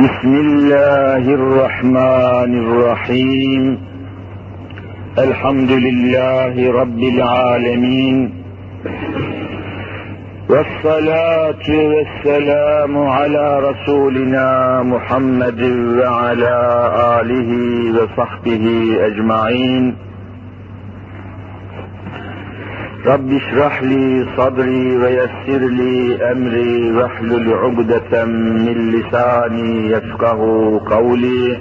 بسم الله الرحمن الرحيم. الحمد لله رب العالمين. والصلاة والسلام على رسولنا محمد وعلى آله وصحبه أجمعين. رب اشرح لي صدري ويسر لي أمري واحلل عقدة من لساني يفقه قولي.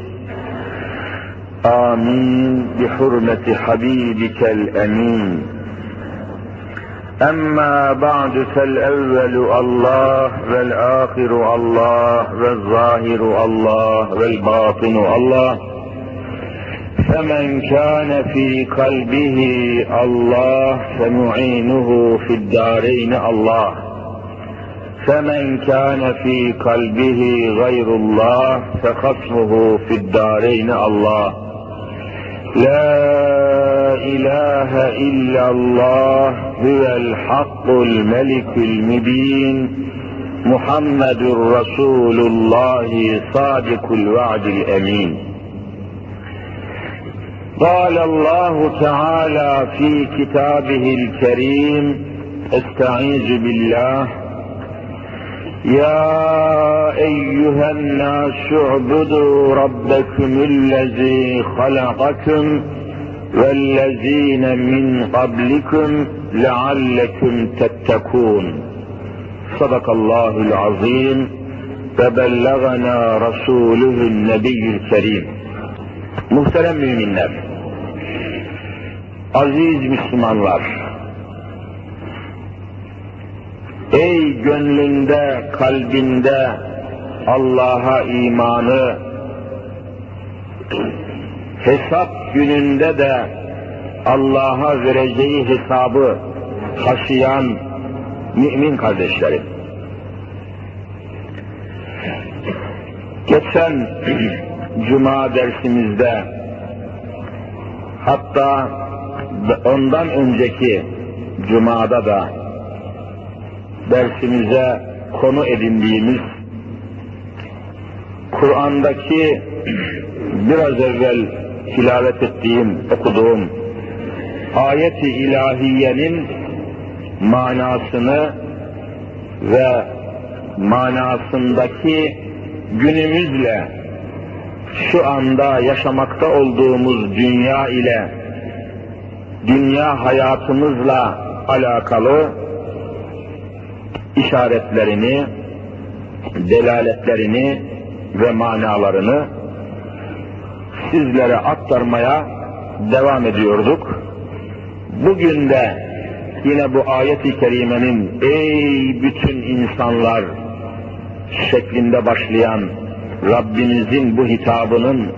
آمين. بحرمة حبيبك الأمين. أما بعد فالأول الله والآخر الله والظاهر الله والباطن الله. فمن كان في قلبه الله فمعينه في الدارين الله. فمن كان في قلبه غير الله فخصمه في الدارين الله. لا إله إلا الله هو الحق الملك المبين. محمد رسول الله صادق الوعد الأمين. قال الله تعالى في كتابه الكريم استعيذ بالله. يا أيها الناس اعبدوا ربكم الذي خلقكم والذين من قبلكم لعلكم تتقون. صدق الله العظيم. فبلغنا رسوله النبي الكريم. Muhterem müminler, aziz Müslümanlar, ey gönlünde, kalbinde Allah'a imanı, hesap gününde de Allah'a vereceği hesabı taşıyan mümin kardeşlerim. Geçen Cuma dersimizde hatta ondan önceki Cuma'da da dersimize konu edindiğimiz Kur'an'daki biraz evvel tilavet ettiğim, okuduğum ayeti ilahiyenin manasını ve manasındaki günümüzle şu anda yaşamakta olduğumuz dünya ile dünya hayatımızla alakalı işaretlerini, delaletlerini ve manalarını sizlere aktarmaya devam ediyorduk. Bugün de yine bu ayet-i kerimenin ey bütün insanlar şeklinde başlayan Rabbimizin bu hitabının,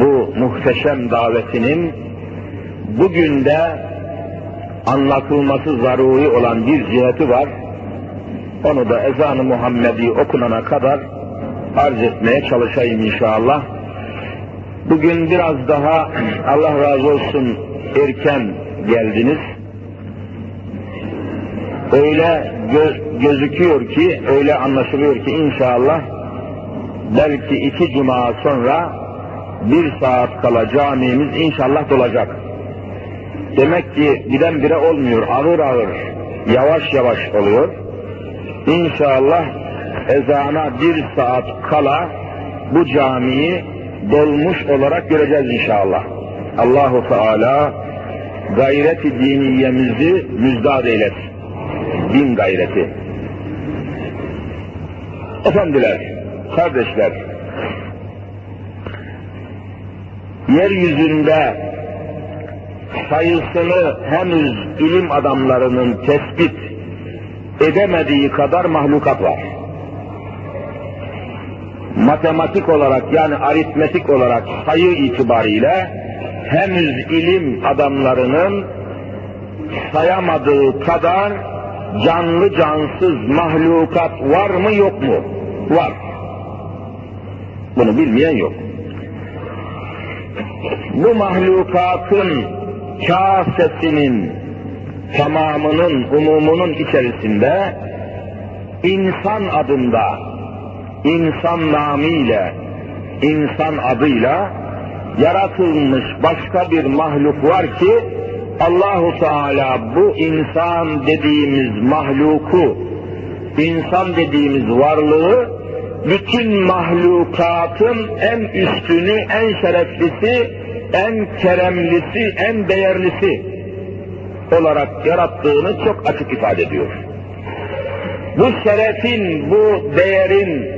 bu muhteşem davetinin bugün de anlatılması zaruri olan bir ciheti var. Onu da ezan-ı Muhammedi okunana kadar arz etmeye çalışayım inşallah. Bugün biraz daha Allah razı olsun erken geldiniz. Öyle gö- gözüküyor ki, öyle anlaşılıyor ki inşallah belki iki cuma sonra bir saat kala camimiz inşallah dolacak. Demek ki birdenbire olmuyor, ağır ağır, yavaş yavaş oluyor. İnşallah ezana bir saat kala bu camiyi dolmuş olarak göreceğiz inşallah. Allahu Teala gayreti diniyemizi müzdad eylesin. Din gayreti. Efendiler, Kardeşler, yeryüzünde sayısını henüz ilim adamlarının tespit edemediği kadar mahlukat var. Matematik olarak yani aritmetik olarak sayı itibariyle henüz ilim adamlarının sayamadığı kadar canlı cansız mahlukat var mı yok mu? Var. Bunu bilmeyen yok. Bu mahlukatın kasesinin tamamının, umumunun içerisinde insan adında insan namıyla, insan adıyla yaratılmış başka bir mahluk var ki Allahu Teala bu insan dediğimiz mahluku, insan dediğimiz varlığı bütün mahlukatın en üstünü, en şereflisi, en keremlisi, en değerlisi olarak yarattığını çok açık ifade ediyor. Bu şerefin, bu değerin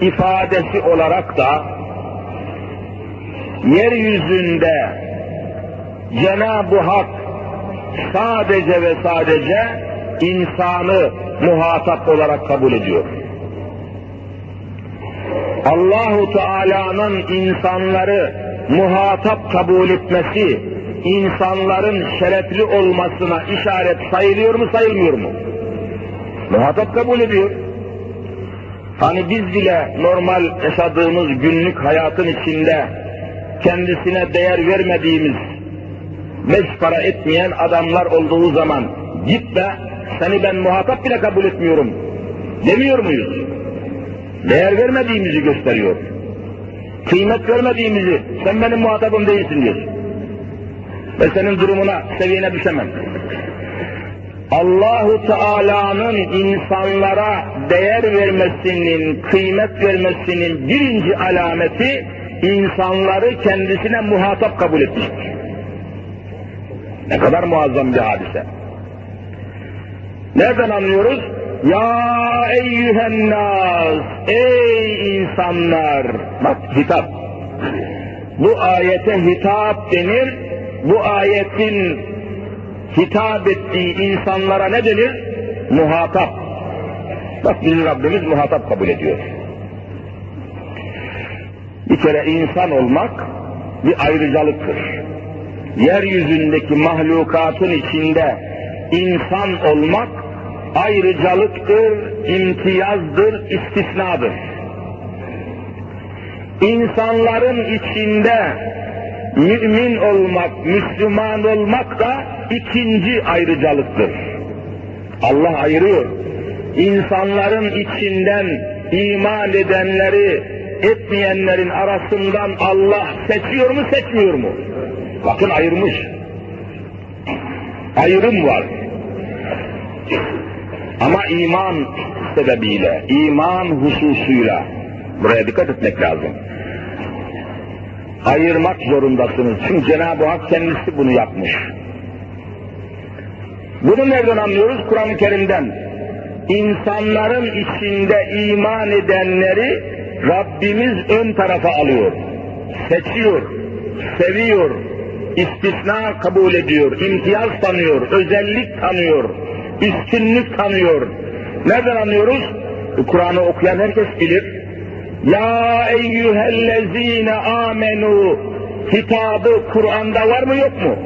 ifadesi olarak da yeryüzünde Cenab-ı Hak sadece ve sadece insanı muhatap olarak kabul ediyor. Allahu Teala'nın insanları muhatap kabul etmesi, insanların şerefli olmasına işaret sayılıyor mu sayılmıyor mu? Muhatap kabul ediyor. Hani biz bile normal yaşadığımız günlük hayatın içinde kendisine değer vermediğimiz, beş para etmeyen adamlar olduğu zaman git be seni ben muhatap bile kabul etmiyorum demiyor muyuz? Değer vermediğimizi gösteriyor. Kıymet vermediğimizi sen benim muhatabım değilsin diyor. Ve senin durumuna, seviyene düşemem. Allahu Teala'nın insanlara değer vermesinin, kıymet vermesinin birinci alameti insanları kendisine muhatap kabul etmiştir. Ne kadar muazzam bir hadise. Nereden anlıyoruz? Ya eyyühen nas, ey insanlar. Bak hitap. Bu ayete hitap denir. Bu ayetin hitap ettiği insanlara ne denir? Muhatap. Bak bizim Rabbimiz muhatap kabul ediyor. Bir kere insan olmak bir ayrıcalıktır. Yeryüzündeki mahlukatın içinde insan olmak ayrıcalıktır, imtiyazdır, istisnadır. İnsanların içinde mümin olmak, Müslüman olmak da ikinci ayrıcalıktır. Allah ayırıyor. İnsanların içinden iman edenleri, etmeyenlerin arasından Allah seçiyor mu, seçmiyor mu? Bakın ayırmış. Ayrım var. Ama iman sebebiyle, iman hususuyla buraya dikkat etmek lazım. Ayırmak zorundasınız. Çünkü Cenab-ı Hak kendisi bunu yapmış. Bunu nereden anlıyoruz? Kur'an-ı Kerim'den. İnsanların içinde iman edenleri Rabbimiz ön tarafa alıyor. Seçiyor, seviyor, istisna kabul ediyor, imtiyaz tanıyor, özellik tanıyor, üstünlük tanıyor. Nereden anlıyoruz? Kur'an'ı okuyan herkes bilir. Ya eyyühellezine amenu hitabı Kur'an'da var mı yok mu?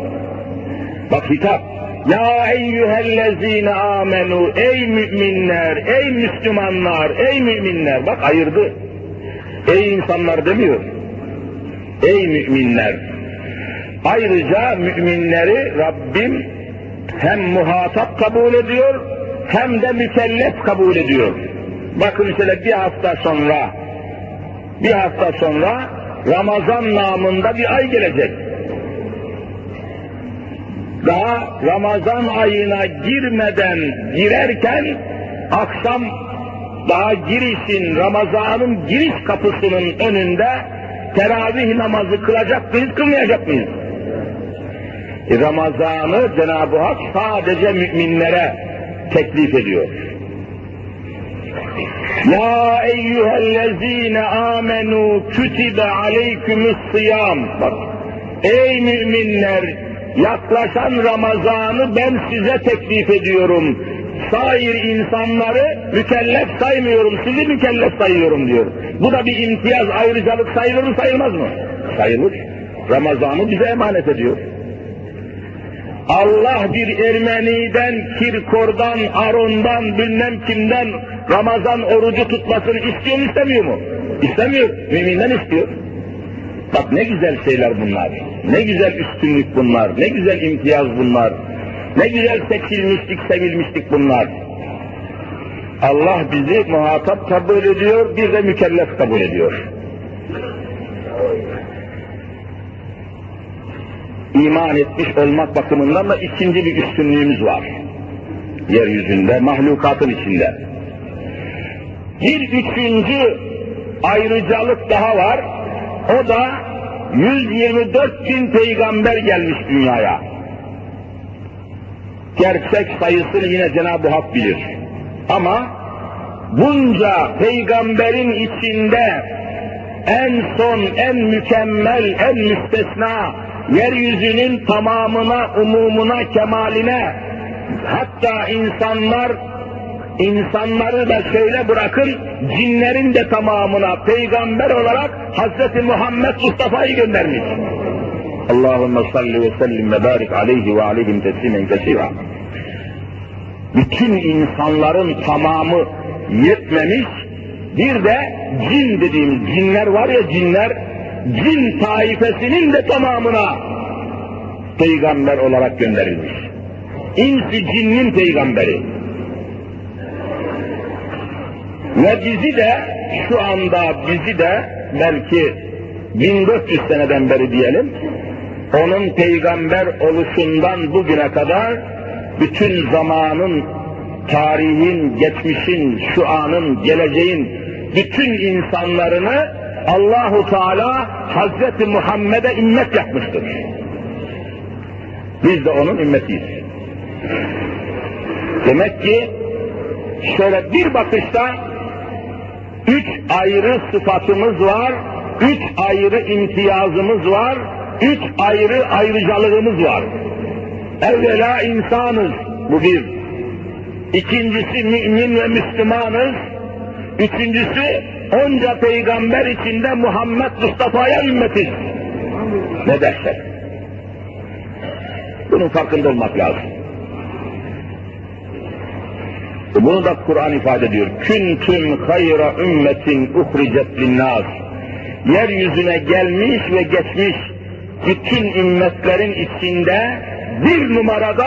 Bak hitap. Ya eyyühellezine amenu ey müminler, ey Müslümanlar, ey müminler. Bak ayırdı. Ey insanlar demiyor. Ey müminler. Ayrıca müminleri Rabbim hem muhatap kabul ediyor hem de mükellef kabul ediyor. Bakın şöyle bir hafta sonra bir hafta sonra Ramazan namında bir ay gelecek. Daha Ramazan ayına girmeden girerken akşam daha girişin Ramazan'ın giriş kapısının önünde teravih namazı kılacak mıyız, kılmayacak mıyız? Ramazan'ı Cenab-ı Hak sadece müminlere teklif ediyor. Ya eyyühellezine amenu kütibe aleykümüs sıyam. Bak, ey müminler yaklaşan Ramazan'ı ben size teklif ediyorum. Sair insanları mükellef saymıyorum, sizi mükellef sayıyorum diyor. Bu da bir imtiyaz, ayrıcalık sayılır mı sayılmaz mı? Sayılır. Ramazan'ı bize emanet ediyor. Allah bir Ermeni'den, Kirkor'dan, Aron'dan, bilmem kimden Ramazan orucu tutmasını istiyor mu istemiyor mu? İstemiyor. Müminden istiyor. Bak ne güzel şeyler bunlar. Ne güzel üstünlük bunlar. Ne güzel imtiyaz bunlar. Ne güzel seçilmişlik, sevilmişlik bunlar. Allah bizi muhatap kabul ediyor, bir de mükellef kabul ediyor. İman etmiş olmak bakımından da ikinci bir üstünlüğümüz var. Yeryüzünde, mahlukatın içinde. Bir üçüncü ayrıcalık daha var. O da 124 bin peygamber gelmiş dünyaya. Gerçek sayısını yine Cenab-ı Hak bilir. Ama bunca peygamberin içinde en son, en mükemmel, en müstesna, yeryüzünün tamamına, umumuna, kemaline, hatta insanlar, insanları da şöyle bırakın, cinlerin de tamamına peygamber olarak Hz. Muhammed Mustafa'yı göndermiş. Allahümme salli ve sellim ve barik aleyhi ve aleyhim teslimen kesira bütün insanların tamamı yetmemiş, bir de cin dediğimiz cinler var ya cinler, cin taifesinin de tamamına peygamber olarak gönderilmiş. İnsi cinnin peygamberi. Ve bizi de şu anda bizi de belki 1400 seneden beri diyelim, onun peygamber oluşundan bugüne kadar bütün zamanın, tarihin, geçmişin, şu anın, geleceğin bütün insanlarını Allahu Teala Hazreti Muhammed'e ümmet yapmıştır. Biz de onun ümmetiyiz. Demek ki şöyle bir bakışta üç ayrı sıfatımız var, üç ayrı imtiyazımız var, üç ayrı ayrıcalığımız var. Evvela insanız, bu bir. İkincisi mümin ve Müslümanız. Üçüncüsü onca peygamber içinde Muhammed Mustafa'ya ümmetiz. Ne dersen. Bunun farkında olmak lazım. Bunu da Kur'an ifade ediyor. Küntüm hayra ümmetin uhricet linnâs. Yeryüzüne gelmiş ve geçmiş bütün ümmetlerin içinde bir numarada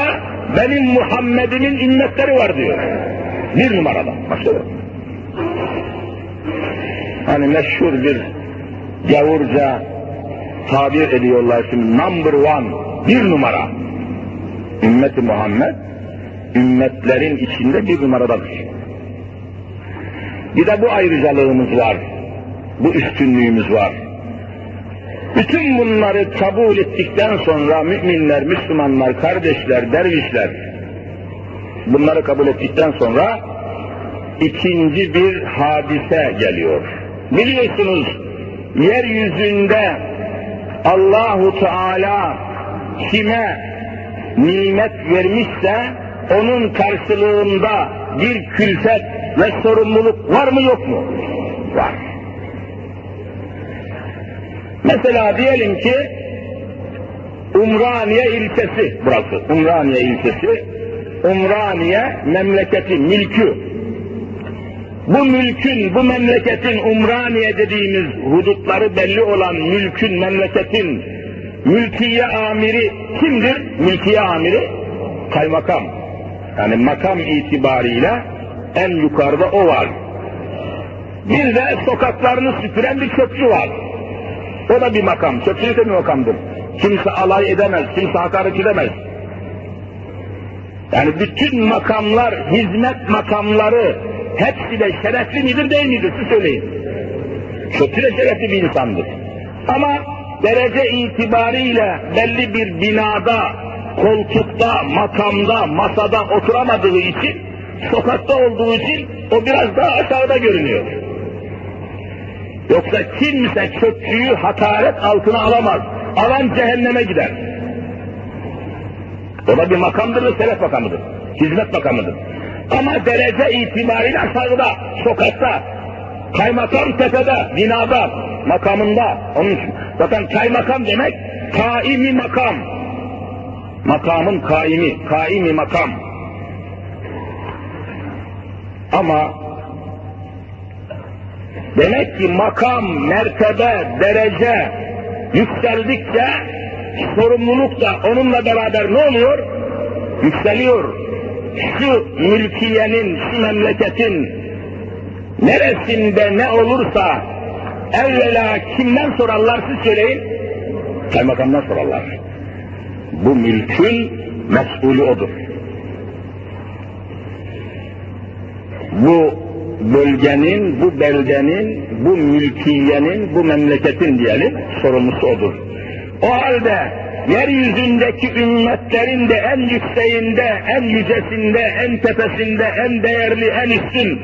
benim Muhammed'imin ümmetleri var diyor. Bir numarada. Başladı. Hani meşhur bir gavurca tabir ediyorlar şimdi number one, bir numara. Ümmeti Muhammed, ümmetlerin içinde bir numaradadır. Bir de bu ayrıcalığımız var, bu üstünlüğümüz var. Bütün bunları kabul ettikten sonra müminler, Müslümanlar, kardeşler, dervişler bunları kabul ettikten sonra ikinci bir hadise geliyor. Biliyorsunuz yeryüzünde Allahu Teala kime nimet vermişse onun karşılığında bir külfet ve sorumluluk var mı yok mu? Var. Mesela diyelim ki Umraniye ilçesi burası. Umraniye ilçesi. Umraniye memleketi, mülkü. Bu mülkün, bu memleketin Umraniye dediğimiz hudutları belli olan mülkün, memleketin mülkiye amiri kimdir? Mülkiye amiri kaymakam. Yani makam itibariyle en yukarıda o var. Bir de sokaklarını süpüren bir çöpçü var. O da bir makam. Çöpçülük de bir makamdır. Kimse alay edemez, kimse hakaret edemez. Yani bütün makamlar, hizmet makamları hepsi de şerefli midir değil midir siz söyleyin. Çöpçü de şerefli bir insandır. Ama derece itibariyle belli bir binada, koltukta, makamda, masada oturamadığı için, sokakta olduğu için o biraz daha aşağıda görünüyor. Yoksa kimse çöpçüyü hakaret altına alamaz. Alan cehenneme gider. O da bir makamdır ve şeref makamıdır. Hizmet makamıdır. Ama derece itibariyle aşağıda, sokakta, kaymakam tepede, binada, makamında. Onun için. Zaten kaymakam demek, kaimi makam. Makamın kaimi, kaimi makam. Ama Demek ki makam, mertebe, derece yükseldikçe sorumluluk da onunla beraber ne oluyor? Yükseliyor. Şu mülkiyenin, şu memleketin neresinde ne olursa evvela kimden sorarlar siz söyleyin? Kaymakamdan sorarlar. Bu mülkün mesulü odur. Bu bölgenin, bu beldenin, bu mülkiyenin, bu memleketin diyelim sorumlusu odur. O halde yeryüzündeki ümmetlerin de en yükseğinde, en yücesinde, en tepesinde, en değerli, en üstün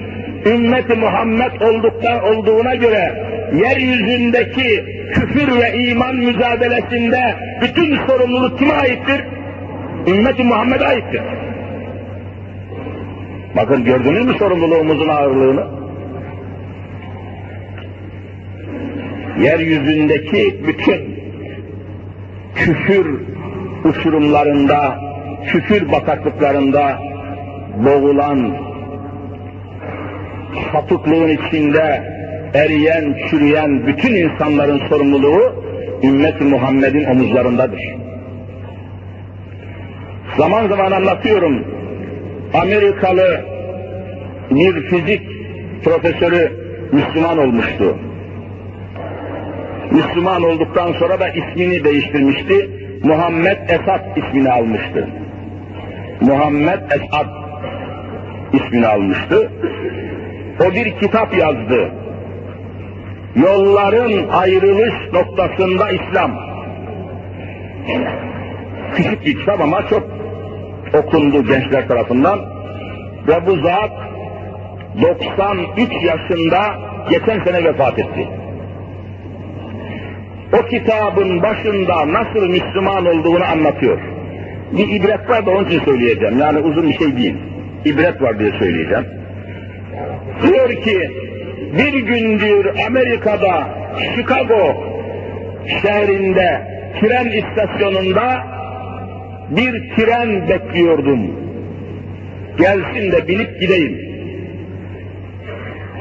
ümmeti Muhammed olduktan olduğuna göre yeryüzündeki küfür ve iman mücadelesinde bütün sorumluluk kime aittir? Ümmeti Muhammed'e aittir. Bakın gördünüz mü sorumluluğumuzun ağırlığını? Yeryüzündeki bütün küfür uçurumlarında, küfür bataklıklarında boğulan, sapıklığın içinde eriyen, çürüyen bütün insanların sorumluluğu ümmet Muhammed'in omuzlarındadır. Zaman zaman anlatıyorum, Amerikalı bir fizik profesörü Müslüman olmuştu. Müslüman olduktan sonra da ismini değiştirmişti. Muhammed Esad ismini almıştı. Muhammed Esad ismini almıştı. O bir kitap yazdı. Yolların ayrılış noktasında İslam. Küçük bir kitap ama çok okundu gençler tarafından. Ve bu zat 93 yaşında geçen sene vefat etti. O kitabın başında nasıl Müslüman olduğunu anlatıyor. Bir ibret var da onun için söyleyeceğim. Yani uzun bir şey değil. İbret var diye söyleyeceğim. Diyor ki bir gün diyor Amerika'da Chicago şehrinde tren istasyonunda bir tren bekliyordum. Gelsin de binip gideyim.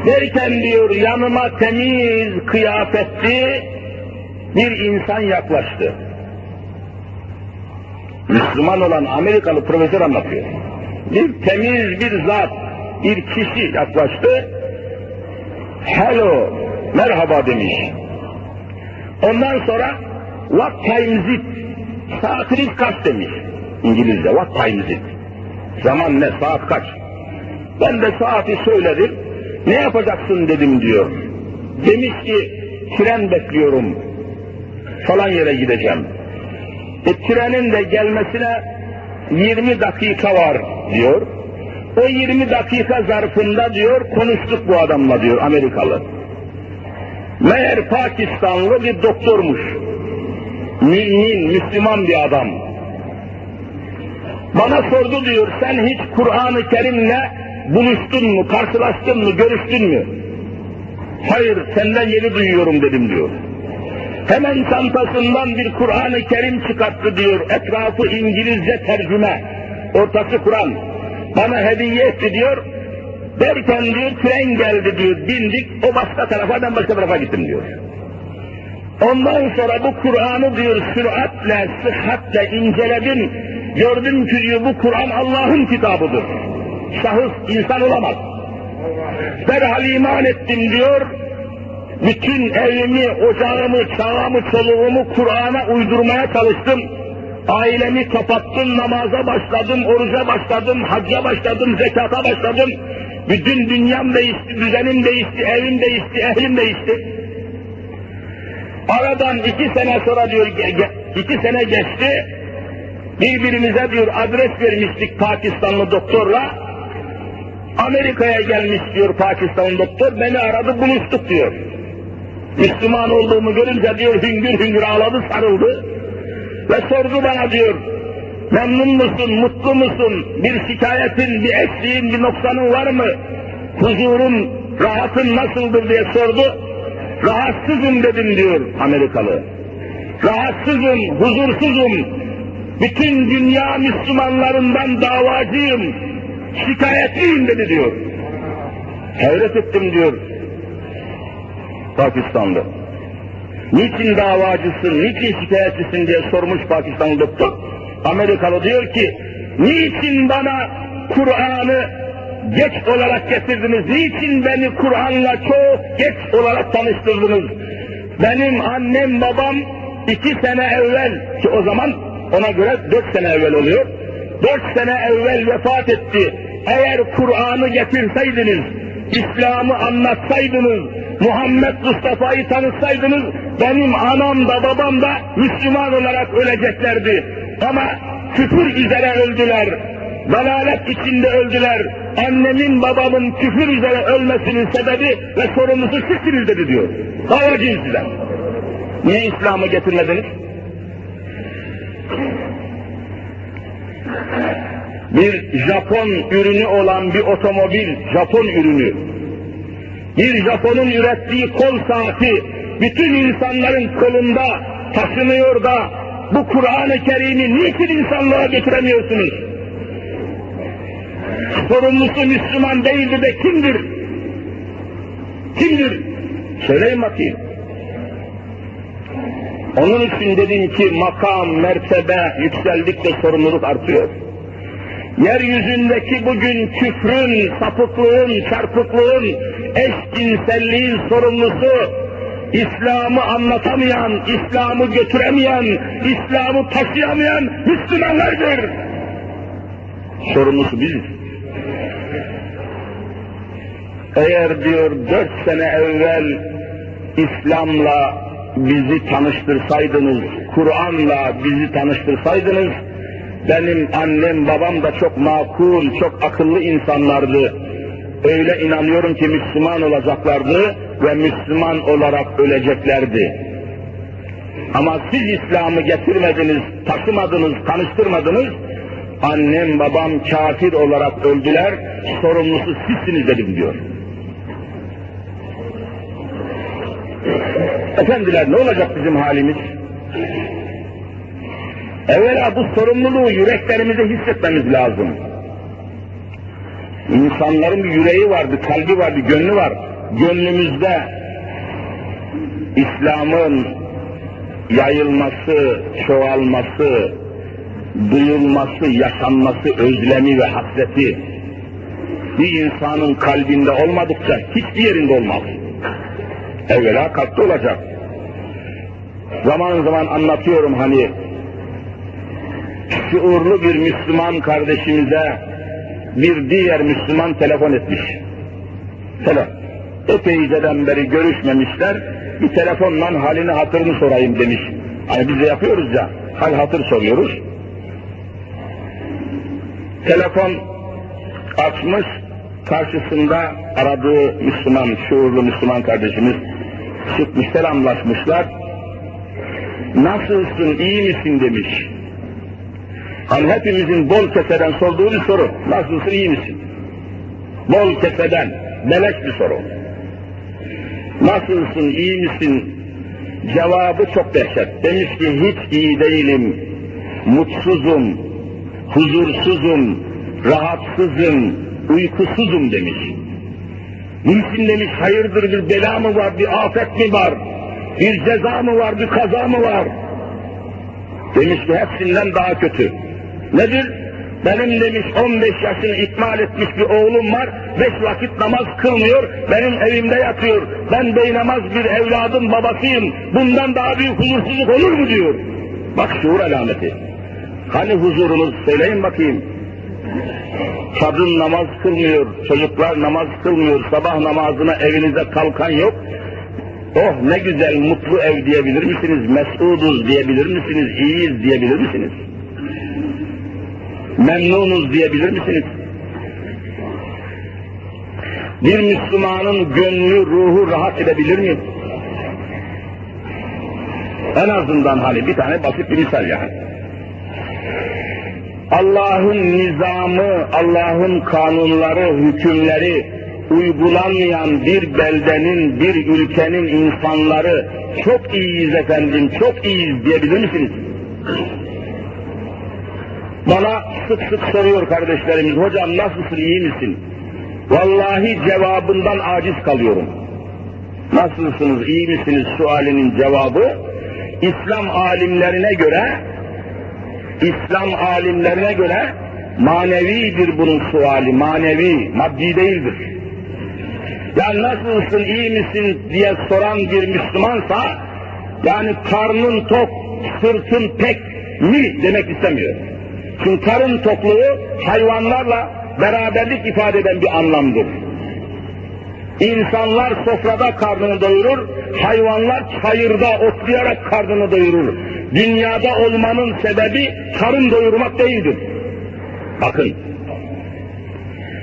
Derken diyor yanıma temiz kıyafetli bir insan yaklaştı. Müslüman olan Amerikalı profesör anlatıyor. Bir temiz bir zat, bir kişi yaklaştı. Hello, merhaba demiş. Ondan sonra what time is it? Saatiniz kaç demiş. İngilizce what time is it? Zaman ne, saat kaç? Ben de saati söyledim. Ne yapacaksın dedim diyor. Demiş ki tren bekliyorum. Falan yere gideceğim. E, trenin de gelmesine 20 dakika var diyor. O 20 dakika zarfında diyor konuştuk bu adamla diyor Amerikalı. Meğer Pakistanlı bir doktormuş. Mümin, Müslüman bir adam. Bana sordu diyor sen hiç Kur'an-ı Kerim'le buluştun mu, karşılaştın mı, görüştün mü? Hayır senden yeni duyuyorum dedim diyor. Hemen çantasından bir Kur'an-ı Kerim çıkarttı diyor. Etrafı İngilizce tercüme. Ortası Kur'an. Bana hediye etti diyor. Derken diyor tren geldi diyor. Bindik. O başka tarafa ben başka tarafa gittim diyor. Ondan sonra bu Kur'an'ı diyor süratle, sıhhatle inceledim. Gördüm ki diyor bu Kur'an Allah'ın kitabıdır. Şahıs insan olamaz. Derhal iman ettim diyor bütün evimi, ocağımı, çağımı, çoluğumu Kur'an'a uydurmaya çalıştım. Ailemi kapattım, namaza başladım, oruca başladım, hacca başladım, zekata başladım. Bütün dünyam değişti, düzenim değişti, evim değişti, ehlim değişti. Aradan iki sene sonra diyor, iki sene geçti. Birbirimize diyor adres vermiştik Pakistanlı doktorla. Amerika'ya gelmiş diyor Pakistanlı doktor, beni aradı buluştuk diyor. Müslüman olduğumu görünce diyor hüngür hüngür ağladı sarıldı. Ve sordu bana diyor memnun musun, mutlu musun, bir şikayetin, bir eksiğin, bir noksanın var mı, huzurun, rahatın nasıldır? diye sordu. Rahatsızım dedim diyor Amerikalı. Rahatsızım, huzursuzum, bütün dünya Müslümanlarından davacıyım, şikayetliyim dedi diyor. Hayret ettim diyor Pakistanlı. Niçin davacısın, niçin şikayetçisin diye sormuş Pakistanlı doktor. Amerikalı diyor ki, niçin bana Kur'an'ı geç olarak getirdiniz? Niçin beni Kur'an'la çok geç olarak tanıştırdınız? Benim annem babam iki sene evvel ki o zaman ona göre dört sene evvel oluyor. Dört sene evvel vefat etti. Eğer Kur'an'ı getirseydiniz, İslam'ı anlatsaydınız, Muhammed Mustafa'yı tanıtsaydınız, benim anam da babam da Müslüman olarak öleceklerdi. Ama küfür üzere öldüler, dalalet içinde öldüler. Annemin babamın küfür üzere ölmesinin sebebi ve sorumlusu sizsiniz dedi diyor. Davacıyım size. Niye İslam'ı getirmediniz? Bir Japon ürünü olan bir otomobil, Japon ürünü. Bir Japon'un ürettiği kol saati bütün insanların kolunda taşınıyor da bu Kur'an-ı Kerim'i niçin insanlığa getiremiyorsunuz? Sorumlusu Müslüman değildir de kimdir? Kimdir? Söyleyin bakayım. Onun için dedim ki makam, mertebe yükseldikçe sorumluluk artıyor. Yeryüzündeki bugün küfrün, sapıklığın, çarpıklığın, eşcinselliğin sorumlusu, İslam'ı anlatamayan, İslam'ı götüremeyen, İslam'ı taşıyamayan Müslümanlardır. Sorumlusu biziz. Eğer diyor dört sene evvel İslam'la bizi tanıştırsaydınız, Kur'an'la bizi tanıştırsaydınız, benim annem babam da çok makul, çok akıllı insanlardı. Öyle inanıyorum ki Müslüman olacaklardı ve Müslüman olarak öleceklerdi. Ama siz İslam'ı getirmediniz, taşımadınız, tanıştırmadınız, annem babam kafir olarak öldüler, sorumlusu sizsiniz dedim diyor. Efendiler ne olacak bizim halimiz? Evvela bu sorumluluğu yüreklerimize hissetmemiz lazım. İnsanların bir yüreği var, bir kalbi var, bir gönlü var. Gönlümüzde İslam'ın yayılması, çoğalması, duyulması, yaşanması, özlemi ve hasreti bir insanın kalbinde olmadıkça hiçbir yerinde olmaz. Evvela kalpte olacak. Zaman zaman anlatıyorum hani şuurlu bir Müslüman kardeşimize bir diğer Müslüman telefon etmiş. Telefon. Epeyceden beri görüşmemişler, bir telefonla halini hatırını sorayım demiş. Hani biz de yapıyoruz ya, hal hatır soruyoruz. Telefon açmış, karşısında aradığı Müslüman, şuurlu Müslüman kardeşimiz çıkmış, selamlaşmışlar. Nasılsın, iyi misin demiş. Hani hepimizin bol keseden sorduğu bir soru. Nasılsın, iyi misin? Bol keseden, beleş bir soru. Nasılsın, iyi misin? Cevabı çok dehşet. Demiş ki hiç iyi değilim, mutsuzum, huzursuzum, rahatsızım, uykusuzum demiş. Niçin demiş, hayırdır bir bela mı var, bir afet mi var, bir ceza mı var, bir kaza mı var? Demiş ki hepsinden daha kötü. Nedir? Benim demiş 15 yaşını ikmal etmiş bir oğlum var, beş vakit namaz kılmıyor, benim evimde yatıyor. Ben beynamaz bir evladın babasıyım, bundan daha büyük huzursuzluk olur mu diyor. Bak şuur alameti. Hani huzurunuz söyleyin bakayım. Kadın namaz kılmıyor, çocuklar namaz kılmıyor, sabah namazına evinize kalkan yok. Oh ne güzel mutlu ev diyebilir misiniz? Mesuduz diyebilir misiniz? İyiyiz diyebilir misiniz? Memnunuz diyebilir misiniz? Bir Müslümanın gönlü, ruhu rahat edebilir mi? En azından hani bir tane basit bir misal yani. Allah'ın nizamı, Allah'ın kanunları, hükümleri uygulanmayan bir beldenin, bir ülkenin insanları çok iyiyiz efendim, çok iyiyiz diyebilir misiniz? Bana sık sık soruyor kardeşlerimiz, hocam nasılsın, iyi misin? Vallahi cevabından aciz kalıyorum. Nasılsınız, iyi misiniz sualinin cevabı, İslam alimlerine göre, İslam alimlerine göre Manevidir bunun suali, manevi, maddi değildir. Yani nasılsın, iyi misin diye soran bir Müslümansa, yani karnın tok, sırtın pek mi demek istemiyor. Çünkü karın tokluğu hayvanlarla beraberlik ifade eden bir anlamdır. İnsanlar sofrada karnını doyurur, hayvanlar çayırda otlayarak karnını doyurur. Dünyada olmanın sebebi karın doyurmak değildir. Bakın,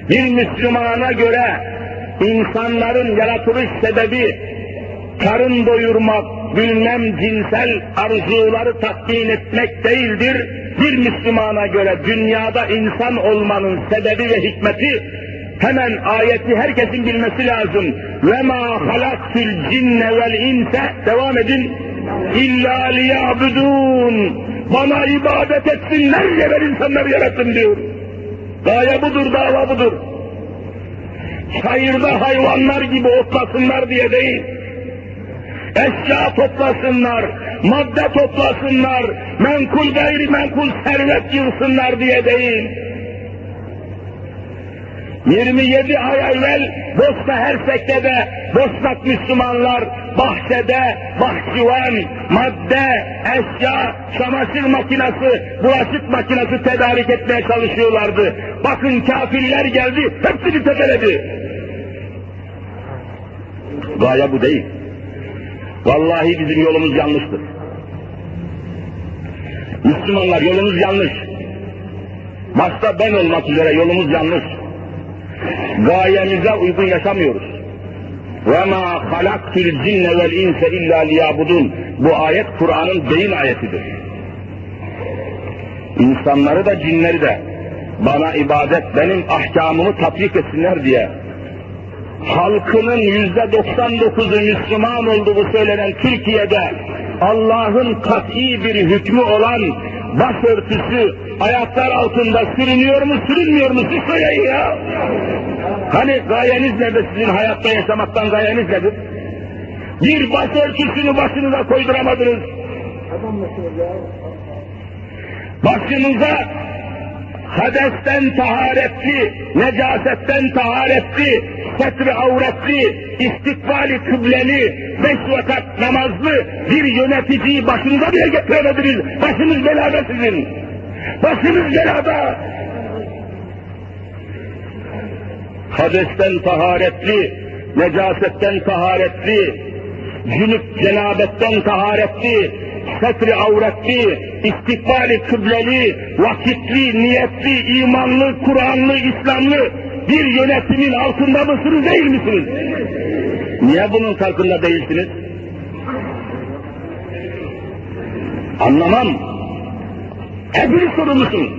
bir Müslümana göre insanların yaratılış sebebi karın doyurmak, bilmem cinsel arzuları tatmin etmek değildir. Bir Müslümana göre dünyada insan olmanın sebebi ve hikmeti hemen ayeti herkesin bilmesi lazım. Ve ma halaktul cinne vel inse devam edin. İlla liyabudun. Bana ibadet etsinler diye ben insanları yarattım diyor. Gaye budur, dava budur. Çayırda hayvanlar gibi otlasınlar diye değil. Eşya toplasınlar, madde toplasınlar, menkul gayri menkul servet yılsınlar diye değil. 27 ay evvel Bosna Hersek'te Bosnak Müslümanlar bahçede bahçıvan, madde, eşya, çamaşır makinesi, bulaşık makinesi tedarik etmeye çalışıyorlardı. Bakın kafirler geldi, hepsini tepeledi. Gaye bu değil. Vallahi bizim yolumuz yanlıştır. Müslümanlar yolumuz yanlış. Başta ben olmak üzere yolumuz yanlış. Gayemize uygun yaşamıyoruz. وَمَا خَلَقْتُ الْجِنَّ وَالْاِنْسَ اِلَّا لِيَابُدُونَ Bu ayet Kur'an'ın beyin ayetidir. İnsanları da cinleri de bana ibadet, benim ahkamımı tatbik etsinler diye halkının yüzde 99'u Müslüman olduğu söylenen Türkiye'de Allah'ın kat'i bir hükmü olan başörtüsü ayaklar altında sürünüyor mu sürünmüyor mu siz söyleyin ya. Hani gayeniz nedir sizin hayatta yaşamaktan gayeniz nedir? Bir başörtüsünü başınıza koyduramadınız. Başınıza hadesten taharetli, necasetten taharetli, setri avretli, istikbali kıbleli, beş vakat namazlı bir yöneticiyi başınıza bile getiremediniz. Başınız belada sizin. Başınız belada. Hadesten taharetli, necasetten taharetli, cünüp cenabetten taharetli, setri avretli, istikbali kıbleli, vakitli, niyetli, imanlı, Kur'anlı, İslamlı bir yönetimin altında mısınız değil misiniz? Niye bunun farkında değilsiniz? Anlamam. Hepiniz sorumlusunuz.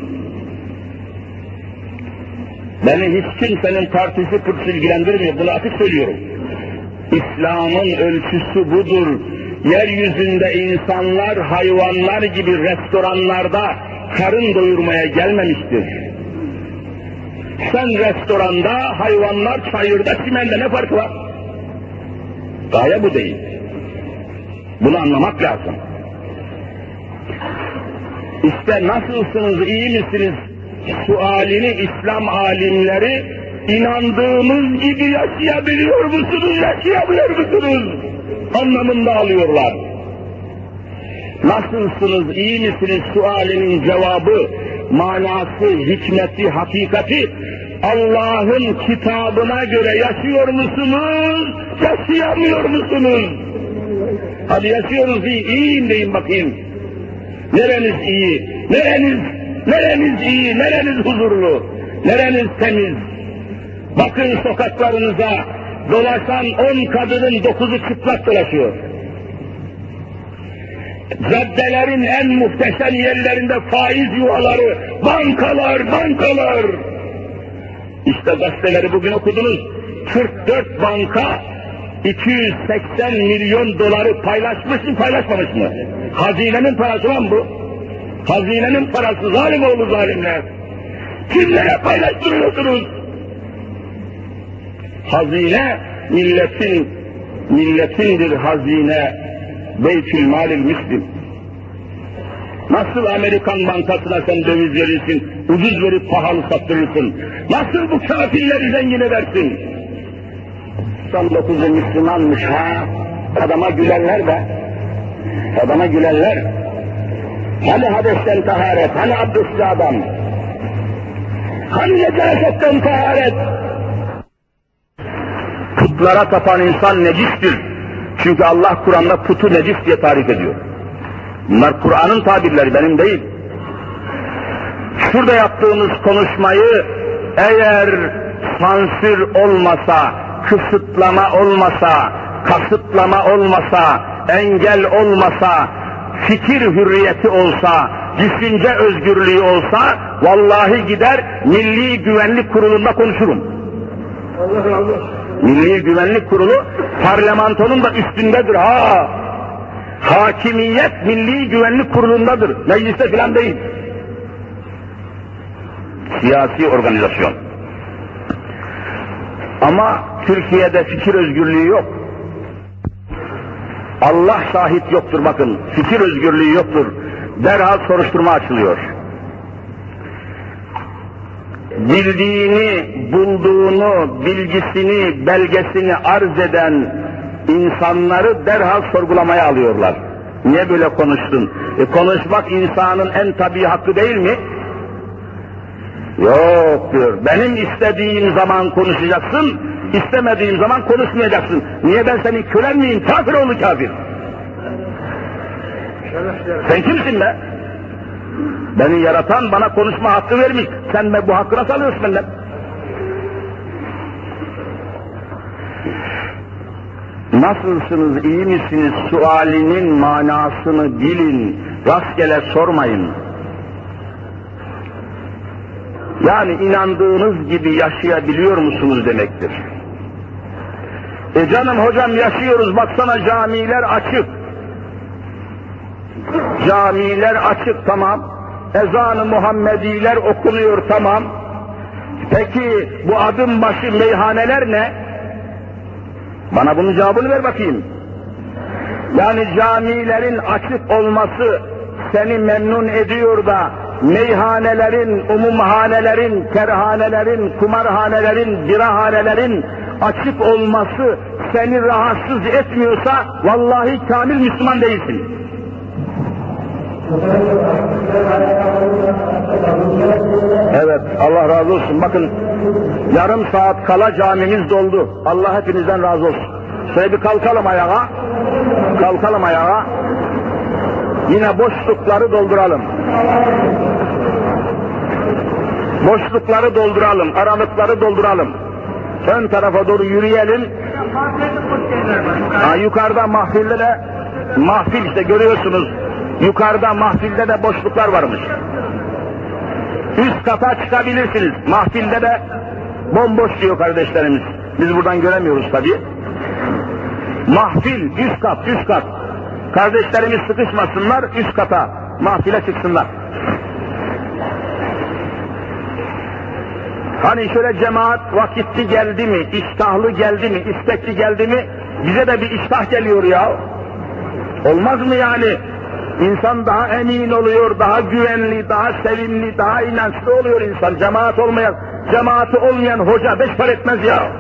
Beni hiç kimsenin partisi pırt ilgilendirmiyor. Bunu açık söylüyorum. İslam'ın ölçüsü budur. Yeryüzünde insanlar hayvanlar gibi restoranlarda karın doyurmaya gelmemiştir. Sen restoranda, hayvanlar çayırda, çimende ne farkı var? Gaye bu değil. Bunu anlamak lazım. İşte nasılsınız, iyi misiniz? Sualini İslam alimleri inandığımız gibi yaşayabiliyor musunuz, yaşayamıyor musunuz? Anlamında alıyorlar. Nasılsınız, iyi misiniz sualinin cevabı, manası, hikmeti, hakikati Allah'ın kitabına göre yaşıyor musunuz, yaşayamıyor musunuz? Hadi yaşıyoruz iyi, iyiyim deyin bakayım. Nereniz iyi, nereniz, nereniz iyi, nereniz huzurlu, nereniz temiz. Bakın sokaklarınıza dolaşan on kadının dokuzu çıplak dolaşıyor. Caddelerin en muhteşem yerlerinde faiz yuvaları, bankalar, bankalar. İşte gazeteleri bugün okudunuz. 44 banka 280 milyon doları paylaşmış mı paylaşmamış mı? Hazinenin parası lan bu. Hazinenin parası zalim oğlu zalimler. Kimlere paylaştırıyorsunuz? Hazine milletin milletindir hazine Beytül Malil Müslim. Nasıl Amerikan bankasına sen döviz verirsin, ucuz verip pahalı sattırırsın? Nasıl bu kafirleri zengin edersin? 99'u Müslümanmış ha, adama gülenler de, adama gülenler, hani hadesten taharet, hani abdestli adam, hani necasetten taharet, putlara tapan insan necistir. Çünkü Allah Kur'an'da putu necis diye tarif ediyor. Bunlar Kur'an'ın tabirleri, benim değil. Şurada yaptığımız konuşmayı eğer sansür olmasa, kısıtlama olmasa, kasıtlama olmasa, engel olmasa, fikir hürriyeti olsa, düşünce özgürlüğü olsa, vallahi gider Milli Güvenlik Kurulu'nda konuşurum. Allah olsun. Milli Güvenlik Kurulu parlamentonun da üstündedir ha. Hakimiyet Milli Güvenlik Kurulu'ndadır. Mecliste filan değil. Siyasi organizasyon. Ama Türkiye'de fikir özgürlüğü yok. Allah şahit yoktur bakın. Fikir özgürlüğü yoktur. Derhal soruşturma açılıyor. Bildiğini, bulduğunu, bilgisini, belgesini arz eden insanları derhal sorgulamaya alıyorlar. Niye böyle konuştun? E konuşmak insanın en tabii hakkı değil mi? Yok diyor. Benim istediğim zaman konuşacaksın, istemediğim zaman konuşmayacaksın. Niye ben senin kölen miyim? Kafir oğlu kafir. Sen kimsin be? Beni yaratan bana konuşma hakkı vermiş. Sen bu hakkı nasıl alıyorsun benden? Nasılsınız, iyi misiniz sualinin manasını bilin, rastgele sormayın. Yani inandığınız gibi yaşayabiliyor musunuz demektir. E canım hocam yaşıyoruz, baksana camiler açık. Camiler açık tamam. Ezan-ı Muhammediler okunuyor tamam. Peki bu adım başı meyhaneler ne? Bana bunun cevabını ver bakayım. Yani camilerin açık olması seni memnun ediyor da meyhanelerin, umumhanelerin, kerhanelerin, kumarhanelerin, birahanelerin açık olması seni rahatsız etmiyorsa vallahi kamil Müslüman değilsin. Evet, Allah razı olsun. Bakın, yarım saat kala camimiz doldu. Allah hepinizden razı olsun. Şöyle bir kalkalım ayağa. Kalkalım ayağa. Yine boşlukları dolduralım. Boşlukları dolduralım, aralıkları dolduralım. Ön tarafa doğru yürüyelim. Ha, yukarıda mahfilde de, mahfil işte görüyorsunuz, yukarıda mahfilde de boşluklar varmış. Üst kata çıkabilirsiniz. Mahfilde de bomboş diyor kardeşlerimiz. Biz buradan göremiyoruz tabi. Mahfil, üst kat, üst kat. Kardeşlerimiz sıkışmasınlar, üst kata, mahfile çıksınlar. Hani şöyle cemaat vakitli geldi mi, iştahlı geldi mi, istekli geldi mi, bize de bir iştah geliyor ya. Olmaz mı yani? İnsan daha emin oluyor, daha güvenli, daha sevimli, daha inançlı oluyor insan. Cemaat olmayan, cemaati olmayan hoca beş par etmez ya.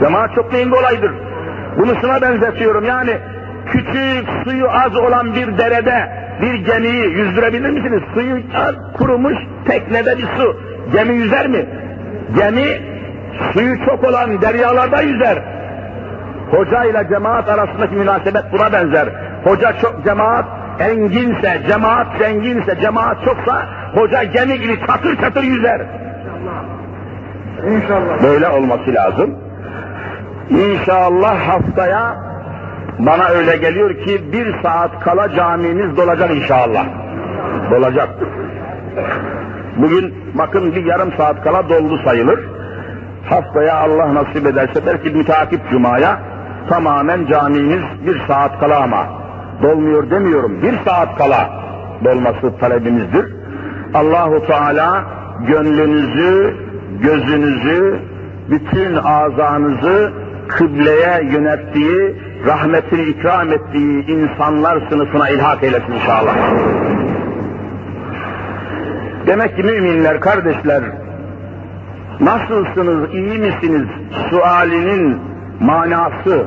Cemaat çok neyin olaydır. Bunu şuna benzetiyorum yani küçük suyu az olan bir derede bir gemiyi yüzdürebilir misiniz? Suyu kurumuş teknede bir su. Gemi yüzer mi? Gemi suyu çok olan deryalarda yüzer. Hoca ile cemaat arasındaki münasebet buna benzer. Hoca çok cemaat enginse, cemaat zenginse, cemaat çoksa hoca gemi gibi çatır çatır yüzer. İnşallah. İnşallah. Böyle olması lazım. İnşallah haftaya bana öyle geliyor ki bir saat kala camimiz dolacak inşallah. Dolacak. Bugün bakın bir yarım saat kala doldu sayılır. Haftaya Allah nasip ederse belki müteakip cumaya tamamen camimiz bir saat kala ama dolmuyor demiyorum. Bir saat kala dolması talebimizdir. Allahu Teala gönlünüzü, gözünüzü, bütün azanızı kıbleye yönettiği, rahmetini ikram ettiği insanlar sınıfına ilhak eylesin inşallah. Demek ki müminler, kardeşler, nasılsınız, iyi misiniz sualinin manası,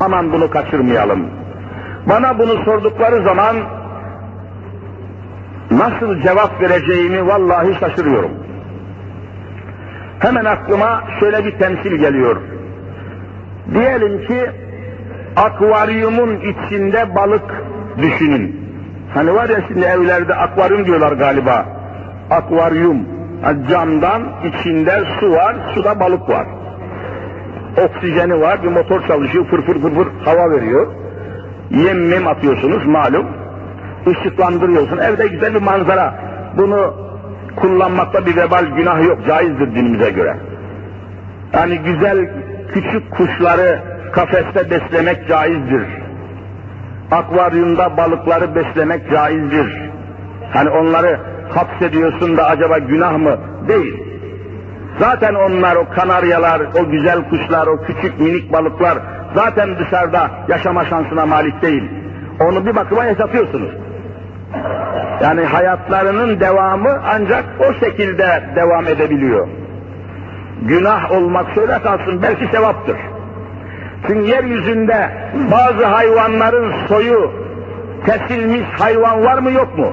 aman bunu kaçırmayalım. Bana bunu sordukları zaman nasıl cevap vereceğimi vallahi şaşırıyorum. Hemen aklıma şöyle bir temsil geliyor. Diyelim ki akvaryumun içinde balık düşünün. Hani var ya şimdi evlerde akvaryum diyorlar galiba. Akvaryum. Camdan içinde su var, suda balık var. Oksijeni var, bir motor çalışıyor, fır fır fır fır hava veriyor. Yem mem atıyorsunuz malum. Işıklandırıyorsun. Evde güzel bir manzara. Bunu kullanmakta bir vebal günah yok. Caizdir dinimize göre. Yani güzel küçük kuşları kafeste beslemek caizdir. Akvaryumda balıkları beslemek caizdir. Hani onları hapsediyorsun da acaba günah mı? Değil. Zaten onlar, o kanaryalar, o güzel kuşlar, o küçük minik balıklar zaten dışarıda yaşama şansına malik değil. Onu bir bakıma yaşatıyorsunuz. Yani hayatlarının devamı ancak o şekilde devam edebiliyor. Günah olmak şöyle kalsın, belki sevaptır. Çünkü yeryüzünde bazı hayvanların soyu kesilmiş hayvan var mı yok mu?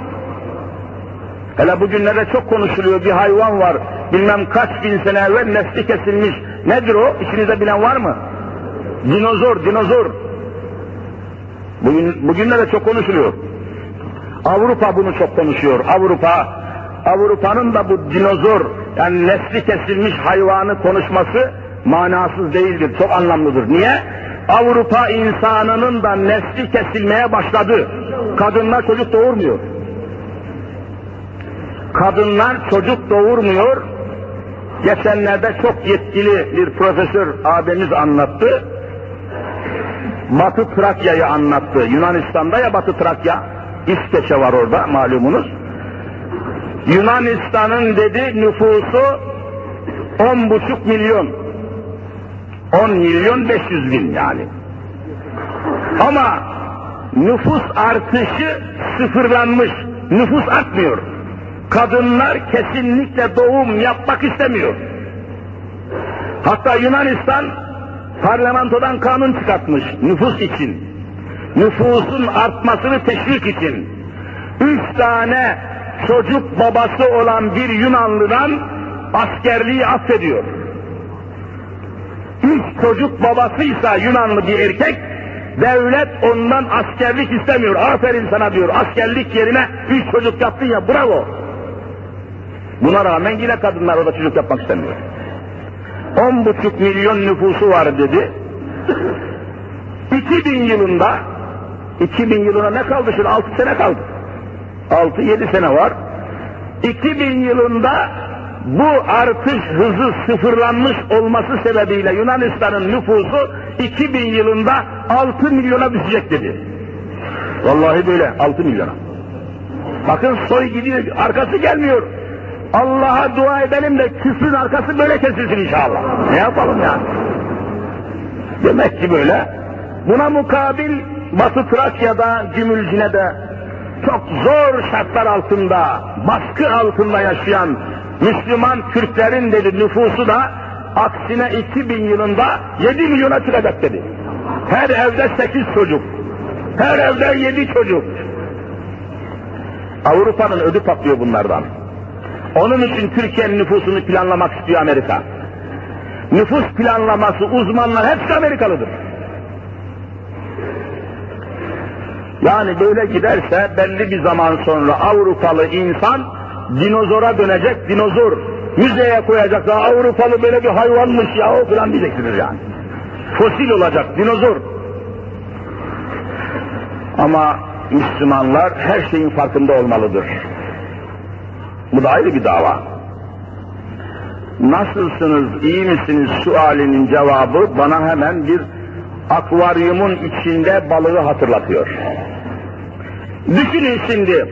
Hele bugünlerde çok konuşuluyor bir hayvan var, bilmem kaç bin sene evvel nesli kesilmiş. Nedir o? İçinizde bilen var mı? Dinozor, dinozor. Bugün, bugünlerde çok konuşuluyor. Avrupa bunu çok konuşuyor. Avrupa, Avrupa'nın da bu dinozor, yani nesli kesilmiş hayvanı konuşması manasız değildir, çok anlamlıdır. Niye? Avrupa insanının da nesli kesilmeye başladı. Kadınlar çocuk doğurmuyor. Kadınlar çocuk doğurmuyor. Geçenlerde çok yetkili bir profesör abimiz anlattı. Batı Trakya'yı anlattı. Yunanistan'da ya Batı Trakya. İskeçe var orada malumunuz. Yunanistan'ın dedi nüfusu on buçuk milyon. On milyon beş yüz bin yani. Ama nüfus artışı sıfırlanmış. Nüfus artmıyor. Kadınlar kesinlikle doğum yapmak istemiyor. Hatta Yunanistan parlamentodan kanun çıkartmış nüfus için. Nüfusun artmasını teşvik için. Üç tane çocuk babası olan bir Yunanlıdan askerliği affediyor. Üç çocuk babasıysa Yunanlı bir erkek, devlet ondan askerlik istemiyor. Aferin sana diyor, askerlik yerine üç çocuk yaptın ya, bravo. Buna rağmen yine kadınlar orada çocuk yapmak istemiyor. On buçuk milyon nüfusu var dedi. 2000 yılında 2000 yılına ne kaldı şimdi? 6 sene kaldı. 6-7 sene var. 2000 yılında bu artış hızı sıfırlanmış olması sebebiyle Yunanistan'ın nüfusu 2000 yılında 6 milyona düşecek dedi. Vallahi böyle 6 milyona. Bakın soy gidiyor, arkası gelmiyor. Allah'a dua edelim de küfrün arkası böyle kesilsin inşallah. Ne yapalım yani? Demek ki böyle. Buna mukabil Batı Trakya'da, Gümülcine'de çok zor şartlar altında, baskı altında yaşayan Müslüman Türklerin dedi nüfusu da aksine 2000 yılında 7 milyona çıkacak dedi. Her evde 8 çocuk, her evde 7 çocuk. Avrupa'nın ödü patlıyor bunlardan. Onun için Türkiye'nin nüfusunu planlamak istiyor Amerika. Nüfus planlaması uzmanlar hepsi Amerikalıdır. Yani böyle giderse belli bir zaman sonra Avrupalı insan dinozora dönecek, dinozor müzeye koyacak da Avrupalı böyle bir hayvanmış ya o falan diyeceksiniz yani. Fosil olacak, dinozor. Ama Müslümanlar her şeyin farkında olmalıdır. Bu da ayrı bir dava. Nasılsınız, iyi misiniz sualinin cevabı bana hemen bir akvaryumun içinde balığı hatırlatıyor. Düşünün şimdi,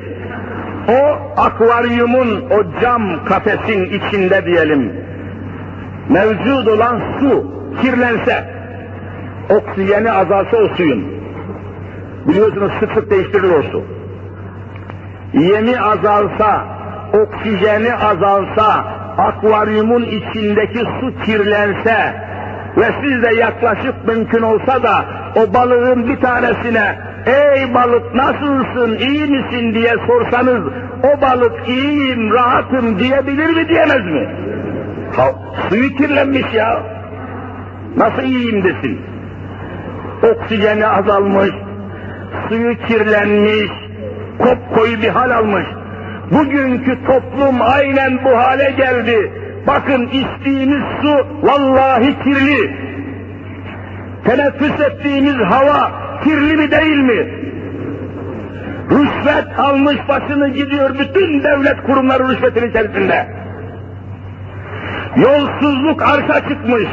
o akvaryumun, o cam kafesin içinde diyelim, mevcut olan su kirlense, oksijeni azalsa o suyun. Biliyorsunuz sık sık değiştirilir o su. Yemi azalsa, oksijeni azalsa, akvaryumun içindeki su kirlense ve siz de yaklaşıp mümkün olsa da o balığın bir tanesine ey balık nasılsın, iyi misin diye sorsanız o balık iyiyim, rahatım diyebilir mi diyemez mi? Ha, suyu kirlenmiş ya. Nasıl iyiyim desin? Oksijeni azalmış, suyu kirlenmiş, kopkoyu bir hal almış. Bugünkü toplum aynen bu hale geldi. Bakın içtiğimiz su vallahi kirli. Teneffüs ettiğimiz hava kirli mi değil mi? Rüşvet almış başını gidiyor bütün devlet kurumları rüşvetin içerisinde. Yolsuzluk arşa çıkmış.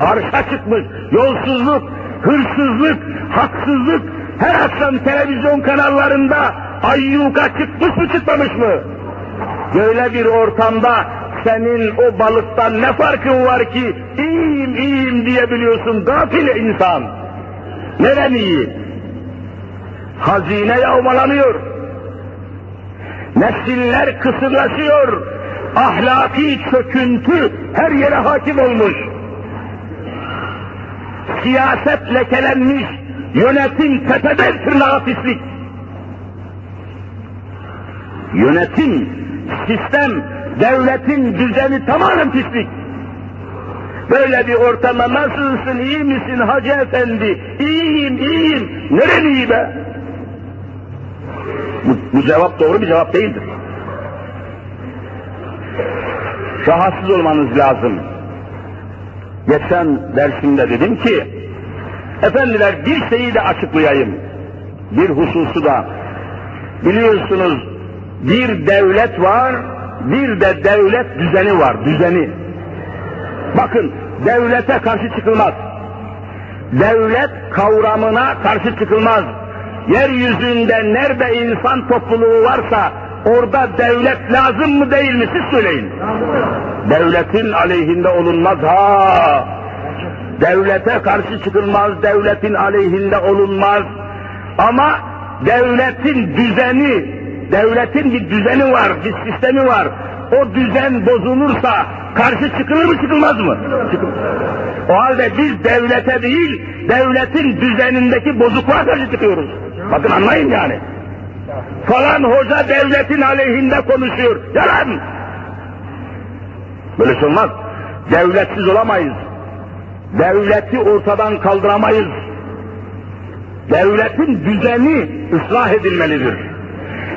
Arşa çıkmış. Yolsuzluk, hırsızlık, haksızlık her akşam televizyon kanallarında ayyuka çıkmış mı çıkmamış mı? Böyle bir ortamda senin o balıktan ne farkın var ki iyiyim iyiyim diyebiliyorsun gafil insan. Neden iyi? Hazine yağmalanıyor. Nesiller kısırlaşıyor. Ahlaki çöküntü her yere hakim olmuş. Siyaset lekelenmiş, yönetim tepeden tırnağa pislik. Yönetim, sistem, devletin düzeni tamamen pislik. Böyle bir ortama nasılsın, iyi misin hacı efendi? İyiyim, iyiyim. Neren iyi be? Bu, bu cevap doğru bir cevap değildir. Rahatsız olmanız lazım. Geçen dersimde dedim ki, efendiler bir şeyi de açıklayayım. Bir hususu da. Biliyorsunuz bir devlet var, bir de devlet düzeni var, düzeni. Bakın, devlete karşı çıkılmaz. Devlet kavramına karşı çıkılmaz. Yeryüzünde nerede insan topluluğu varsa orada devlet lazım mı değil mi siz söyleyin. Devletin aleyhinde olunmaz ha. Devlete karşı çıkılmaz, devletin aleyhinde olunmaz. Ama devletin düzeni, devletin bir düzeni var, bir sistemi var. O düzen bozulursa karşı çıkılır mı çıkılmaz mı? O halde biz devlete değil, devletin düzenindeki bozukluğa karşı çıkıyoruz. Bakın anlayın yani. Falan hoca devletin aleyhinde konuşuyor. Yalan! Böyle şey olmaz. Devletsiz olamayız. Devleti ortadan kaldıramayız. Devletin düzeni ıslah edilmelidir.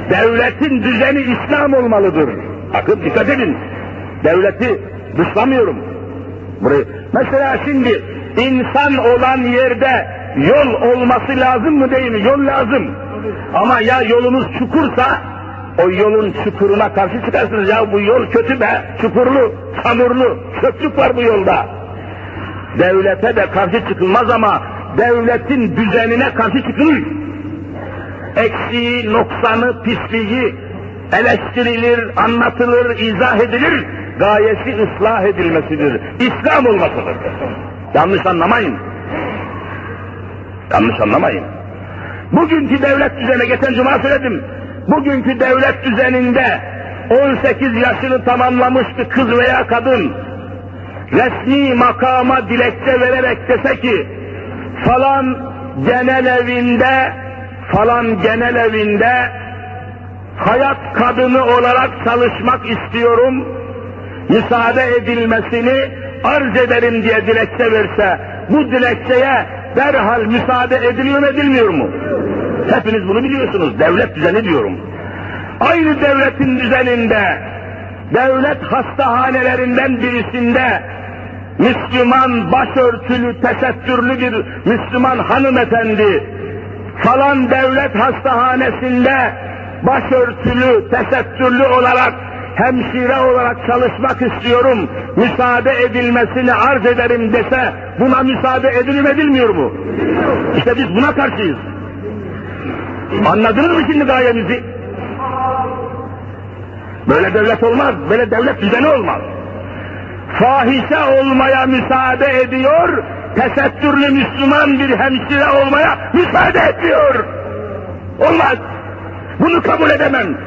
Devletin düzeni İslam olmalıdır. Bakın dikkat edin. Devleti dışlamıyorum. Burayı. Mesela şimdi insan olan yerde yol olması lazım mı değil mi? Yol lazım. Ama ya yolunuz çukursa o yolun çukuruna karşı çıkarsınız. Ya bu yol kötü be, çukurlu, çamurlu, çöplük var bu yolda. Devlete de karşı çıkılmaz ama devletin düzenine karşı çıkılır. Eksiği, noksanı, pisliği eleştirilir, anlatılır, izah edilir. Gayesi ıslah edilmesidir. İslam olmasıdır. Yanlış anlamayın. Yanlış anlamayın. Bugünkü devlet düzeni, geçen cuma söyledim. Bugünkü devlet düzeninde 18 yaşını tamamlamış bir kız veya kadın resmi makama dilekçe vererek dese ki falan genel evinde falan genel evinde hayat kadını olarak çalışmak istiyorum, müsaade edilmesini arz ederim diye dilekçe verse, bu dilekçeye derhal müsaade ediliyor mu edilmiyor mu? Hepiniz bunu biliyorsunuz, devlet düzeni diyorum. Aynı devletin düzeninde, devlet hastahanelerinden birisinde, Müslüman başörtülü, tesettürlü bir Müslüman hanımefendi, falan devlet hastahanesinde başörtülü, tesettürlü olarak hemşire olarak çalışmak istiyorum, müsaade edilmesini arz ederim dese, buna müsaade edilir edilmiyor mu? İşte biz buna karşıyız. Anladınız mı şimdi gayemizi? Böyle devlet olmaz, böyle devlet düzeni olmaz. Fahişe olmaya müsaade ediyor, tesettürlü Müslüman bir hemşire olmaya müsaade etmiyor. Olmaz. Bunu kabul edemem.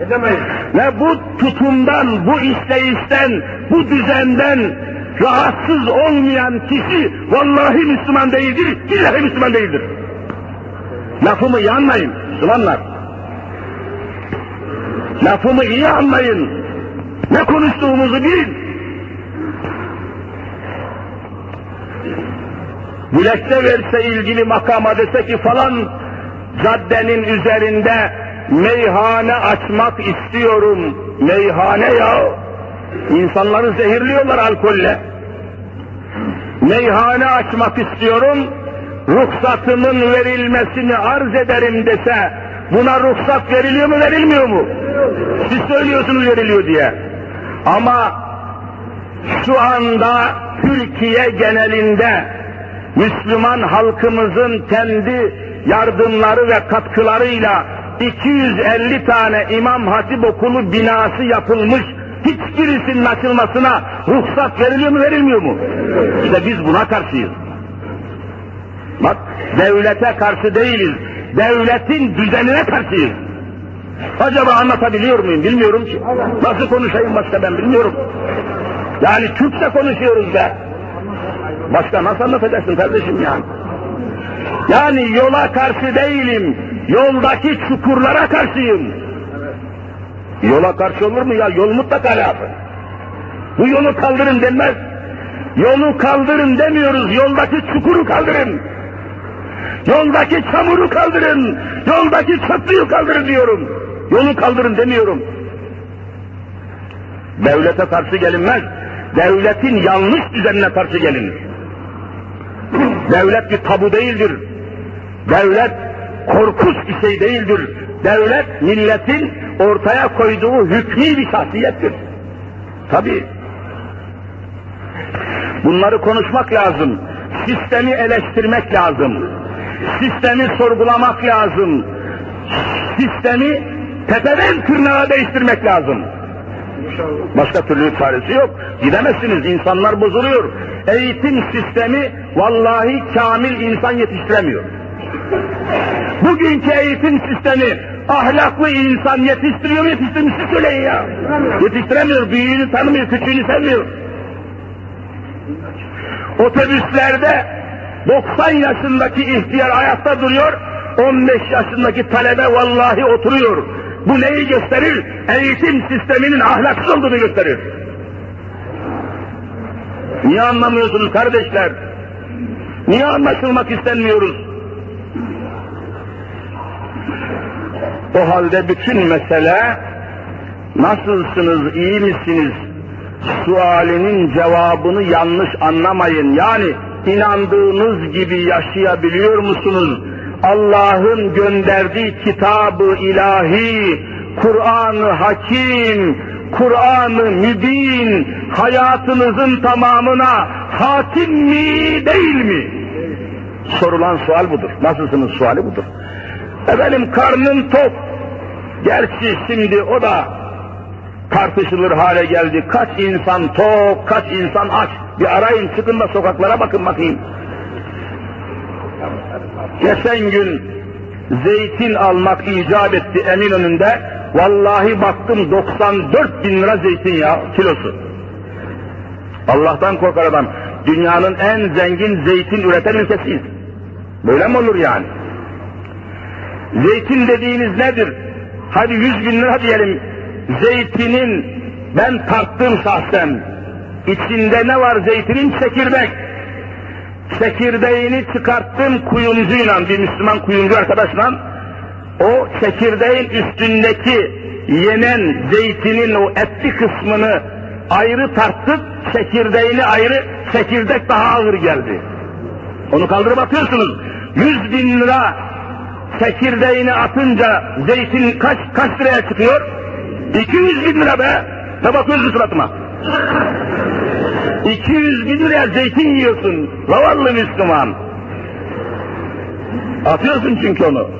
Edemeyiz. Ve bu tutumdan, bu işleyişten, bu düzenden rahatsız olmayan kişi vallahi Müslüman değildir, billahi Müslüman değildir. Lafımı iyi anlayın Müslümanlar. Lafımı iyi anlayın. Ne konuştuğumuzu bilin. Dilekçe verse ilgili makama dese ki falan caddenin üzerinde meyhane açmak istiyorum. Meyhane ya. İnsanları zehirliyorlar alkolle. Meyhane açmak istiyorum. Ruhsatımın verilmesini arz ederim dese buna ruhsat veriliyor mu verilmiyor mu? Siz söylüyorsunuz veriliyor diye. Ama şu anda Türkiye genelinde Müslüman halkımızın kendi yardımları ve katkılarıyla 250 tane İmam Hatip Okulu binası yapılmış, hiçbirisinin açılmasına ruhsat veriliyor mu verilmiyor mu? İşte biz buna karşıyız. Bak, devlete karşı değiliz, devletin düzenine karşıyız. Acaba anlatabiliyor muyum bilmiyorum ki. Nasıl konuşayım başka ben bilmiyorum. Yani Türkçe konuşuyoruz be. Başka nasıl anlatacaksın kardeşim yani? Yani yola karşı değilim, yoldaki çukurlara karşıyım. Yola karşı olur mu ya? Yol mutlaka lazım. Bu yolu kaldırın denmez. Yolu kaldırın demiyoruz, yoldaki çukuru kaldırın. Yoldaki çamuru kaldırın, yoldaki çöplüğü kaldırın diyorum. Yolu kaldırın demiyorum. Devlete karşı gelinmez, devletin yanlış düzenine karşı gelinir. Devlet bir tabu değildir. Devlet korkunç bir şey değildir. Devlet milletin ortaya koyduğu hükmü bir şahsiyettir. Tabi. Bunları konuşmak lazım. Sistemi eleştirmek lazım. Sistemi sorgulamak lazım. Sistemi tepeden tırnağa değiştirmek lazım. Başka türlü çaresi yok. Gidemezsiniz. İnsanlar bozuluyor. Eğitim sistemi vallahi kamil insan yetiştiremiyor. Bugünkü eğitim sistemi ahlaklı insan yetiştiriyor mu yetiştirmiş söyleyin ya. Yetiştiremiyor, büyüğünü tanımıyor, küçüğünü sevmiyor. Otobüslerde 90 yaşındaki ihtiyar ayakta duruyor, 15 yaşındaki talebe vallahi oturuyor. Bu neyi gösterir? Eğitim sisteminin ahlaksız olduğunu gösterir. Niye anlamıyorsunuz kardeşler? Niye anlaşılmak istenmiyoruz? O halde bütün mesele nasılsınız, iyi misiniz sualinin cevabını yanlış anlamayın. Yani inandığınız gibi yaşayabiliyor musunuz? Allah'ın gönderdiği kitabı ilahi, Kur'an-ı Hakim, Kur'an-ı Mübin hayatınızın tamamına hakim mi değil mi? Sorulan sual budur. Nasılsınız suali budur. Efendim karnım tok. Gerçi şimdi o da tartışılır hale geldi. Kaç insan tok, kaç insan aç. Bir arayın çıkın da sokaklara bakın bakayım. Geçen gün zeytin almak icap etti Eminönü'nde. Vallahi baktım 94 bin lira zeytin ya kilosu. Allah'tan korkar adam. Dünyanın en zengin zeytin üreten ülkesiyiz. Böyle mi olur yani? Zeytin dediğiniz nedir? Hadi 100 bin lira diyelim. Zeytinin ben tarttım şahsen. İçinde ne var zeytinin? Çekirdek. Çekirdeğini çıkarttım kuyumcuyla, bir Müslüman kuyumcu arkadaşla. O çekirdeğin üstündeki yenen zeytinin o etli kısmını ayrı tarttık, çekirdeğini ayrı, çekirdek daha ağır geldi. Onu kaldırıp atıyorsunuz. 100 bin lira çekirdeğini atınca zeytin kaç kaç liraya çıkıyor? 200 bin lira be! Ne bakıyorsun suratıma? 200 bin liraya zeytin yiyorsun. Zavallı Müslüman. Atıyorsun çünkü onu.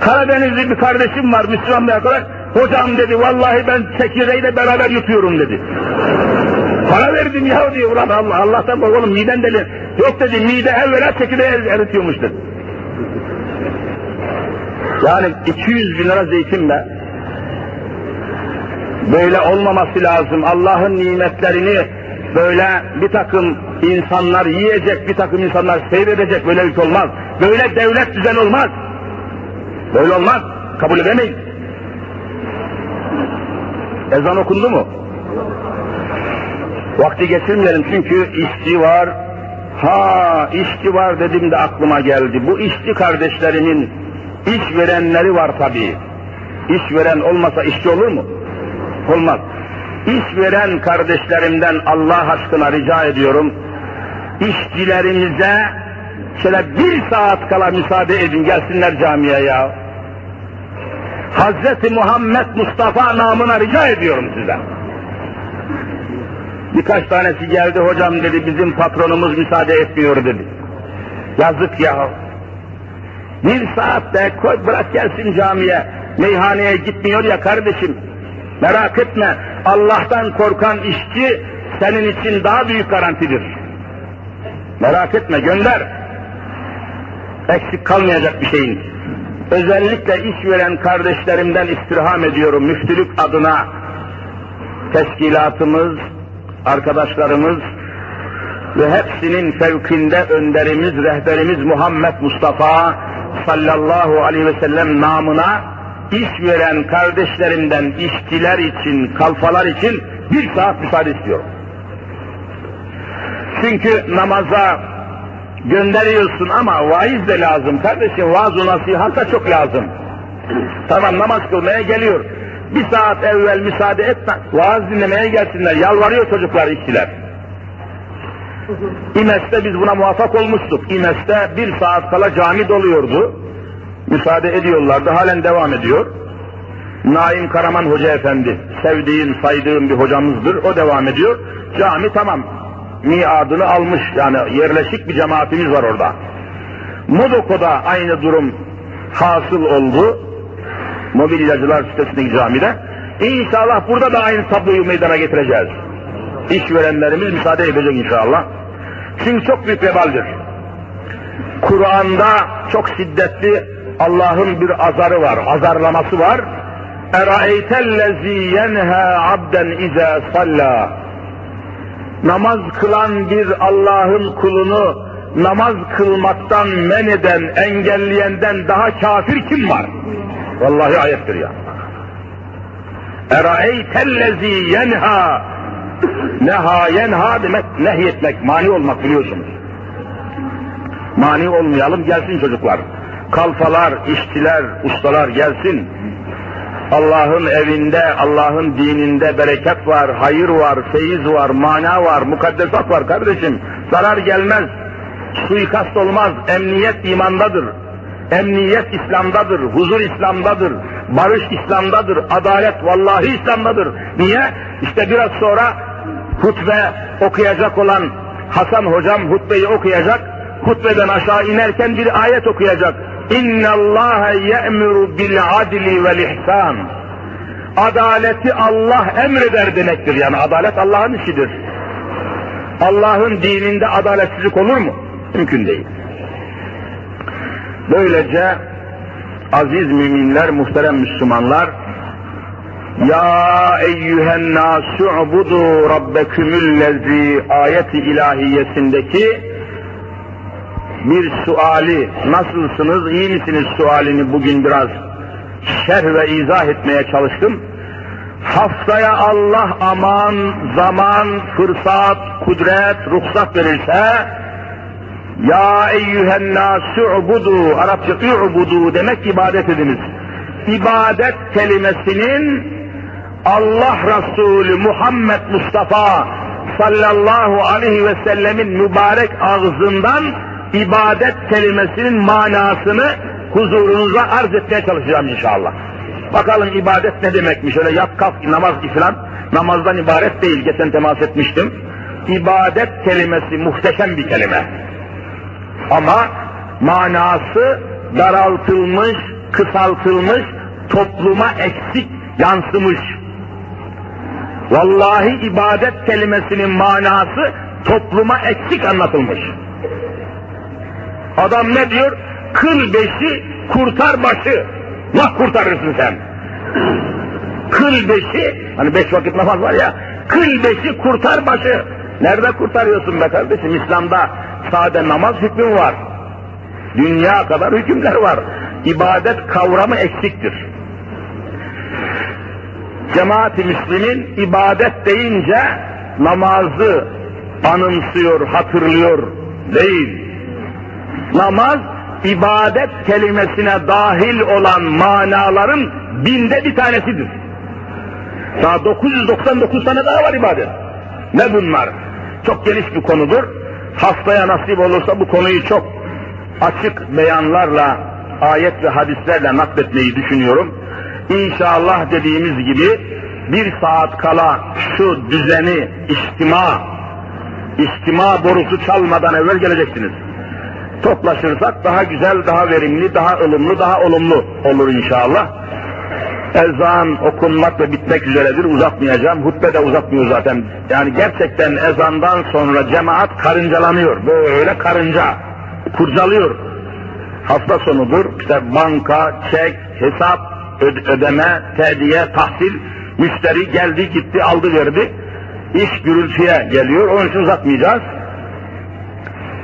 Karadenizli bir kardeşim var Müslüman bir arkadaş. Hocam dedi vallahi ben çekirdeğiyle beraber yutuyorum dedi. Para verdim ya diyor ulan Allah Allah'tan kork oğlum miden deli. Yok dedi mide evvela çekirdeği eritiyormuş dedi. Yani 200 bin lira zeytin be. Böyle olmaması lazım. Allah'ın nimetlerini böyle bir takım insanlar yiyecek, bir takım insanlar seyredecek böyle bir şey olmaz. Böyle devlet düzen olmaz. Böyle olmaz. Kabul edemeyiz. Ezan okundu mu? Vakti geçirmeyelim çünkü işçi var. Ha işçi var dedim de aklıma geldi. Bu işçi kardeşlerimin iş verenleri var tabii. İş veren olmasa işçi olur mu? Olmaz. İş veren kardeşlerimden Allah aşkına rica ediyorum. İşçilerimize şöyle bir saat kala müsaade edin gelsinler camiye ya. Hazreti Muhammed Mustafa namına rica ediyorum size. Birkaç tanesi geldi hocam dedi bizim patronumuz müsaade etmiyor dedi. Yazık ya. Bir saatte koy bırak gelsin camiye. Meyhaneye gitmiyor ya kardeşim. Merak etme Allah'tan korkan işçi senin için daha büyük garantidir. Merak etme gönder. Eksik kalmayacak bir şeyin. Özellikle iş veren kardeşlerimden istirham ediyorum müftülük adına. Teşkilatımız, arkadaşlarımız ve hepsinin fevkinde önderimiz, rehberimiz Muhammed Mustafa sallallahu aleyhi ve sellem namına iş veren kardeşlerimden işçiler için, kalfalar için bir saat müsaade istiyorum. Çünkü namaza gönderiyorsun ama vaiz de lazım kardeşim. Vaaz-ı nasihat da çok lazım. Tamam namaz kılmaya geliyor. Bir saat evvel müsaade etme. Vaaz dinlemeye gelsinler. Yalvarıyor çocuklar işçiler. İmes'te biz buna muvaffak olmuştuk. İmes'te bir saat kala cami doluyordu. Müsaade ediyorlardı. Halen devam ediyor. Naim Karaman Hoca Efendi, sevdiğim, saydığım bir hocamızdır. O devam ediyor. Cami tamam, miadını almış yani yerleşik bir cemaatimiz var orada. Modoko'da aynı durum hasıl oldu. Mobilyacılar sitesindeki camide. İnşallah burada da aynı tabloyu meydana getireceğiz. İşverenlerimiz müsaade edecek inşallah. Çünkü çok büyük vebaldir. Kur'an'da çok şiddetli Allah'ın bir azarı var, azarlaması var. اَرَأَيْتَ yenha abden اِذَا صَلَّى Namaz kılan bir Allah'ın kulunu namaz kılmaktan men eden, engelleyenden daha kafir kim var? Vallahi ayettir ya. اَرَأَيْتَ yenha Neha yenha demek nehyetmek, mani olmak biliyorsunuz. Mani olmayalım, gelsin çocuklar. Kalfalar, işçiler, ustalar gelsin. Allah'ın evinde, Allah'ın dininde bereket var, hayır var, feyiz var, mana var, mukaddesat var kardeşim. Zarar gelmez, suikast olmaz, emniyet imandadır. Emniyet İslam'dadır, huzur İslam'dadır, barış İslam'dadır, adalet vallahi İslam'dadır. Niye? İşte biraz sonra hutbe okuyacak olan Hasan hocam hutbeyi okuyacak, hutbeden aşağı inerken bir ayet okuyacak. Ye'muru bil adli vel ihsan. Adaleti Allah emreder demektir. Yani adalet Allah'ın işidir. Allah'ın dininde adaletsizlik olur mu? Mümkün değil. Böylece aziz müminler, muhterem Müslümanlar, Ya eyyühen nasu'budu rabbekümüllezi ayeti ilahiyesindeki bir suali, nasılsınız, iyi misiniz sualini bugün biraz şerh ve izah etmeye çalıştım. Haftaya Allah aman, zaman, fırsat, kudret, ruhsat verirse, ya eyyühen nâsü'budu, Arapça ü'budu demek ibadet ediniz. İbadet kelimesinin Allah Resulü Muhammed Mustafa sallallahu aleyhi ve sellemin mübarek ağzından ibadet kelimesinin manasını huzurunuza arz etmeye çalışacağım inşallah. Bakalım ibadet ne demekmiş? Öyle yat kalk namaz falan namazdan ibaret değil. Geçen temas etmiştim. İbadet kelimesi muhteşem bir kelime. Ama manası daraltılmış, kısaltılmış, topluma eksik yansımış. Vallahi ibadet kelimesinin manası topluma eksik anlatılmış. Adam ne diyor? Kıl beşi kurtar başı. Nasıl kurtarırsın sen? Kıl beşi, hani beş vakit namaz var ya, kıl beşi kurtar başı. Nerede kurtarıyorsun be kardeşim? İslam'da sade namaz hükmü var. Dünya kadar hükümler var. İbadet kavramı eksiktir. Cemaat-i Müslümin ibadet deyince namazı anımsıyor, hatırlıyor değil. Namaz ibadet kelimesine dahil olan manaların binde bir tanesidir. Daha 999 tane daha var ibadet. Ne bunlar? Çok geniş bir konudur. Haftaya nasip olursa bu konuyu çok açık beyanlarla, ayet ve hadislerle nakletmeyi düşünüyorum. İnşallah dediğimiz gibi bir saat kala şu düzeni, istima, istima borusu çalmadan evvel geleceksiniz. Toplaşırsak daha güzel, daha verimli, daha ılımlı, daha olumlu olur inşallah. Ezan okunmak ve bitmek üzeredir, uzatmayacağım. Hutbe de uzatmıyor zaten. Yani gerçekten ezandan sonra cemaat karıncalanıyor. Böyle karınca, kurcalıyor. Hafta sonudur, işte banka, çek, hesap, ödeme, tediye, tahsil, müşteri geldi gitti aldı verdi. İş gürültüye geliyor, onun için uzatmayacağız.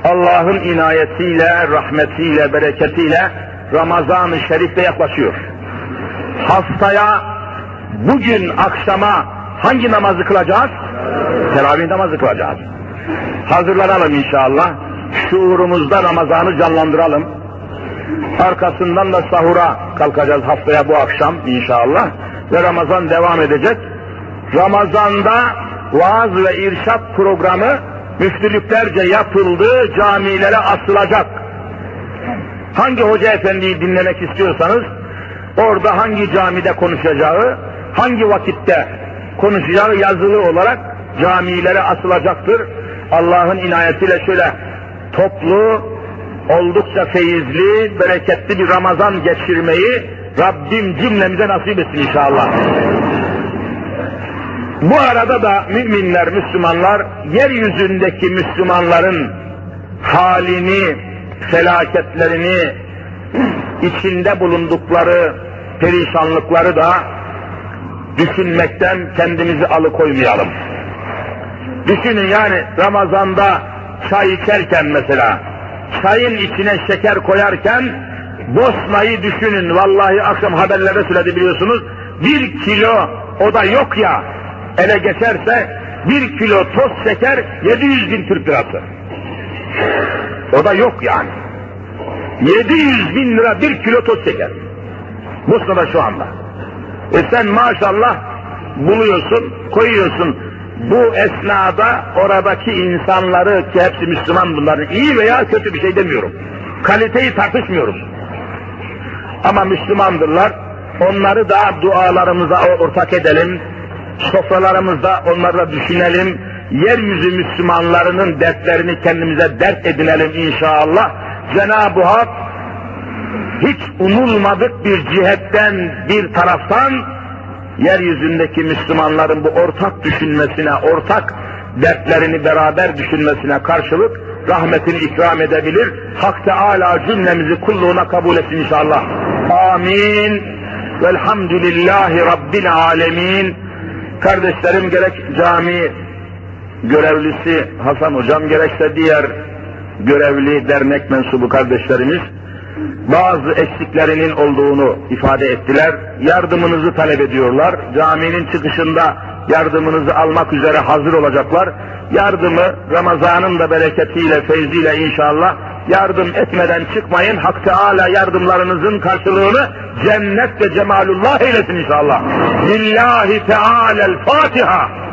Allah'ın inayetiyle, rahmetiyle, bereketiyle Ramazan-ı Şerif de yaklaşıyor. Haftaya bugün akşama hangi namazı kılacağız? Teravih namazı kılacağız. Hazırlanalım inşallah. Şuurumuzda Ramazan'ı canlandıralım. Arkasından da sahura kalkacağız haftaya bu akşam inşallah. Ve Ramazan devam edecek. Ramazan'da vaaz ve irşat programı müftülüklerce yapıldı, camilere asılacak. Hangi hoca efendiyi dinlemek istiyorsanız, orada hangi camide konuşacağı, hangi vakitte konuşacağı yazılı olarak camilere asılacaktır. Allah'ın inayetiyle şöyle toplu, oldukça feyizli, bereketli bir Ramazan geçirmeyi Rabbim cümlemize nasip etsin inşallah. Bu arada da müminler, Müslümanlar, yeryüzündeki Müslümanların halini, felaketlerini, içinde bulundukları perişanlıkları da düşünmekten kendimizi alıkoymayalım. Düşünün yani Ramazan'da çay içerken mesela, çayın içine şeker koyarken Bosna'yı düşünün, vallahi akşam haberlerde söyledi biliyorsunuz, bir kilo o da yok ya, ele geçerse bir kilo toz şeker 700 bin Türk lirası. O da yok yani. 700 bin lira bir kilo toz şeker. Bosna'da şu anda. E sen maşallah buluyorsun, koyuyorsun. Bu esnada oradaki insanları ki hepsi Müslüman bunların iyi veya kötü bir şey demiyorum. Kaliteyi tartışmıyorum. Ama Müslümandırlar. Onları da dualarımıza ortak edelim. Sofralarımızda onları düşünelim. Yeryüzü Müslümanlarının dertlerini kendimize dert edinelim inşallah. Cenab-ı Hak hiç umulmadık bir cihetten bir taraftan yeryüzündeki Müslümanların bu ortak düşünmesine, ortak dertlerini beraber düşünmesine karşılık rahmetini ikram edebilir. Hak Teala cümlemizi kulluğuna kabul etsin inşallah. Amin. Velhamdülillahi Rabbil alemin. Kardeşlerim gerek cami görevlisi Hasan Hocam gerekse diğer görevli dernek mensubu kardeşlerimiz bazı eksiklerinin olduğunu ifade ettiler. Yardımınızı talep ediyorlar. Caminin çıkışında yardımınızı almak üzere hazır olacaklar. Yardımı Ramazan'ın da bereketiyle, feyziyle inşallah yardım etmeden çıkmayın. Hak Teala yardımlarınızın karşılığını cennet ve cemalullah eylesin inşallah. Lillahi Teala'l Fatiha.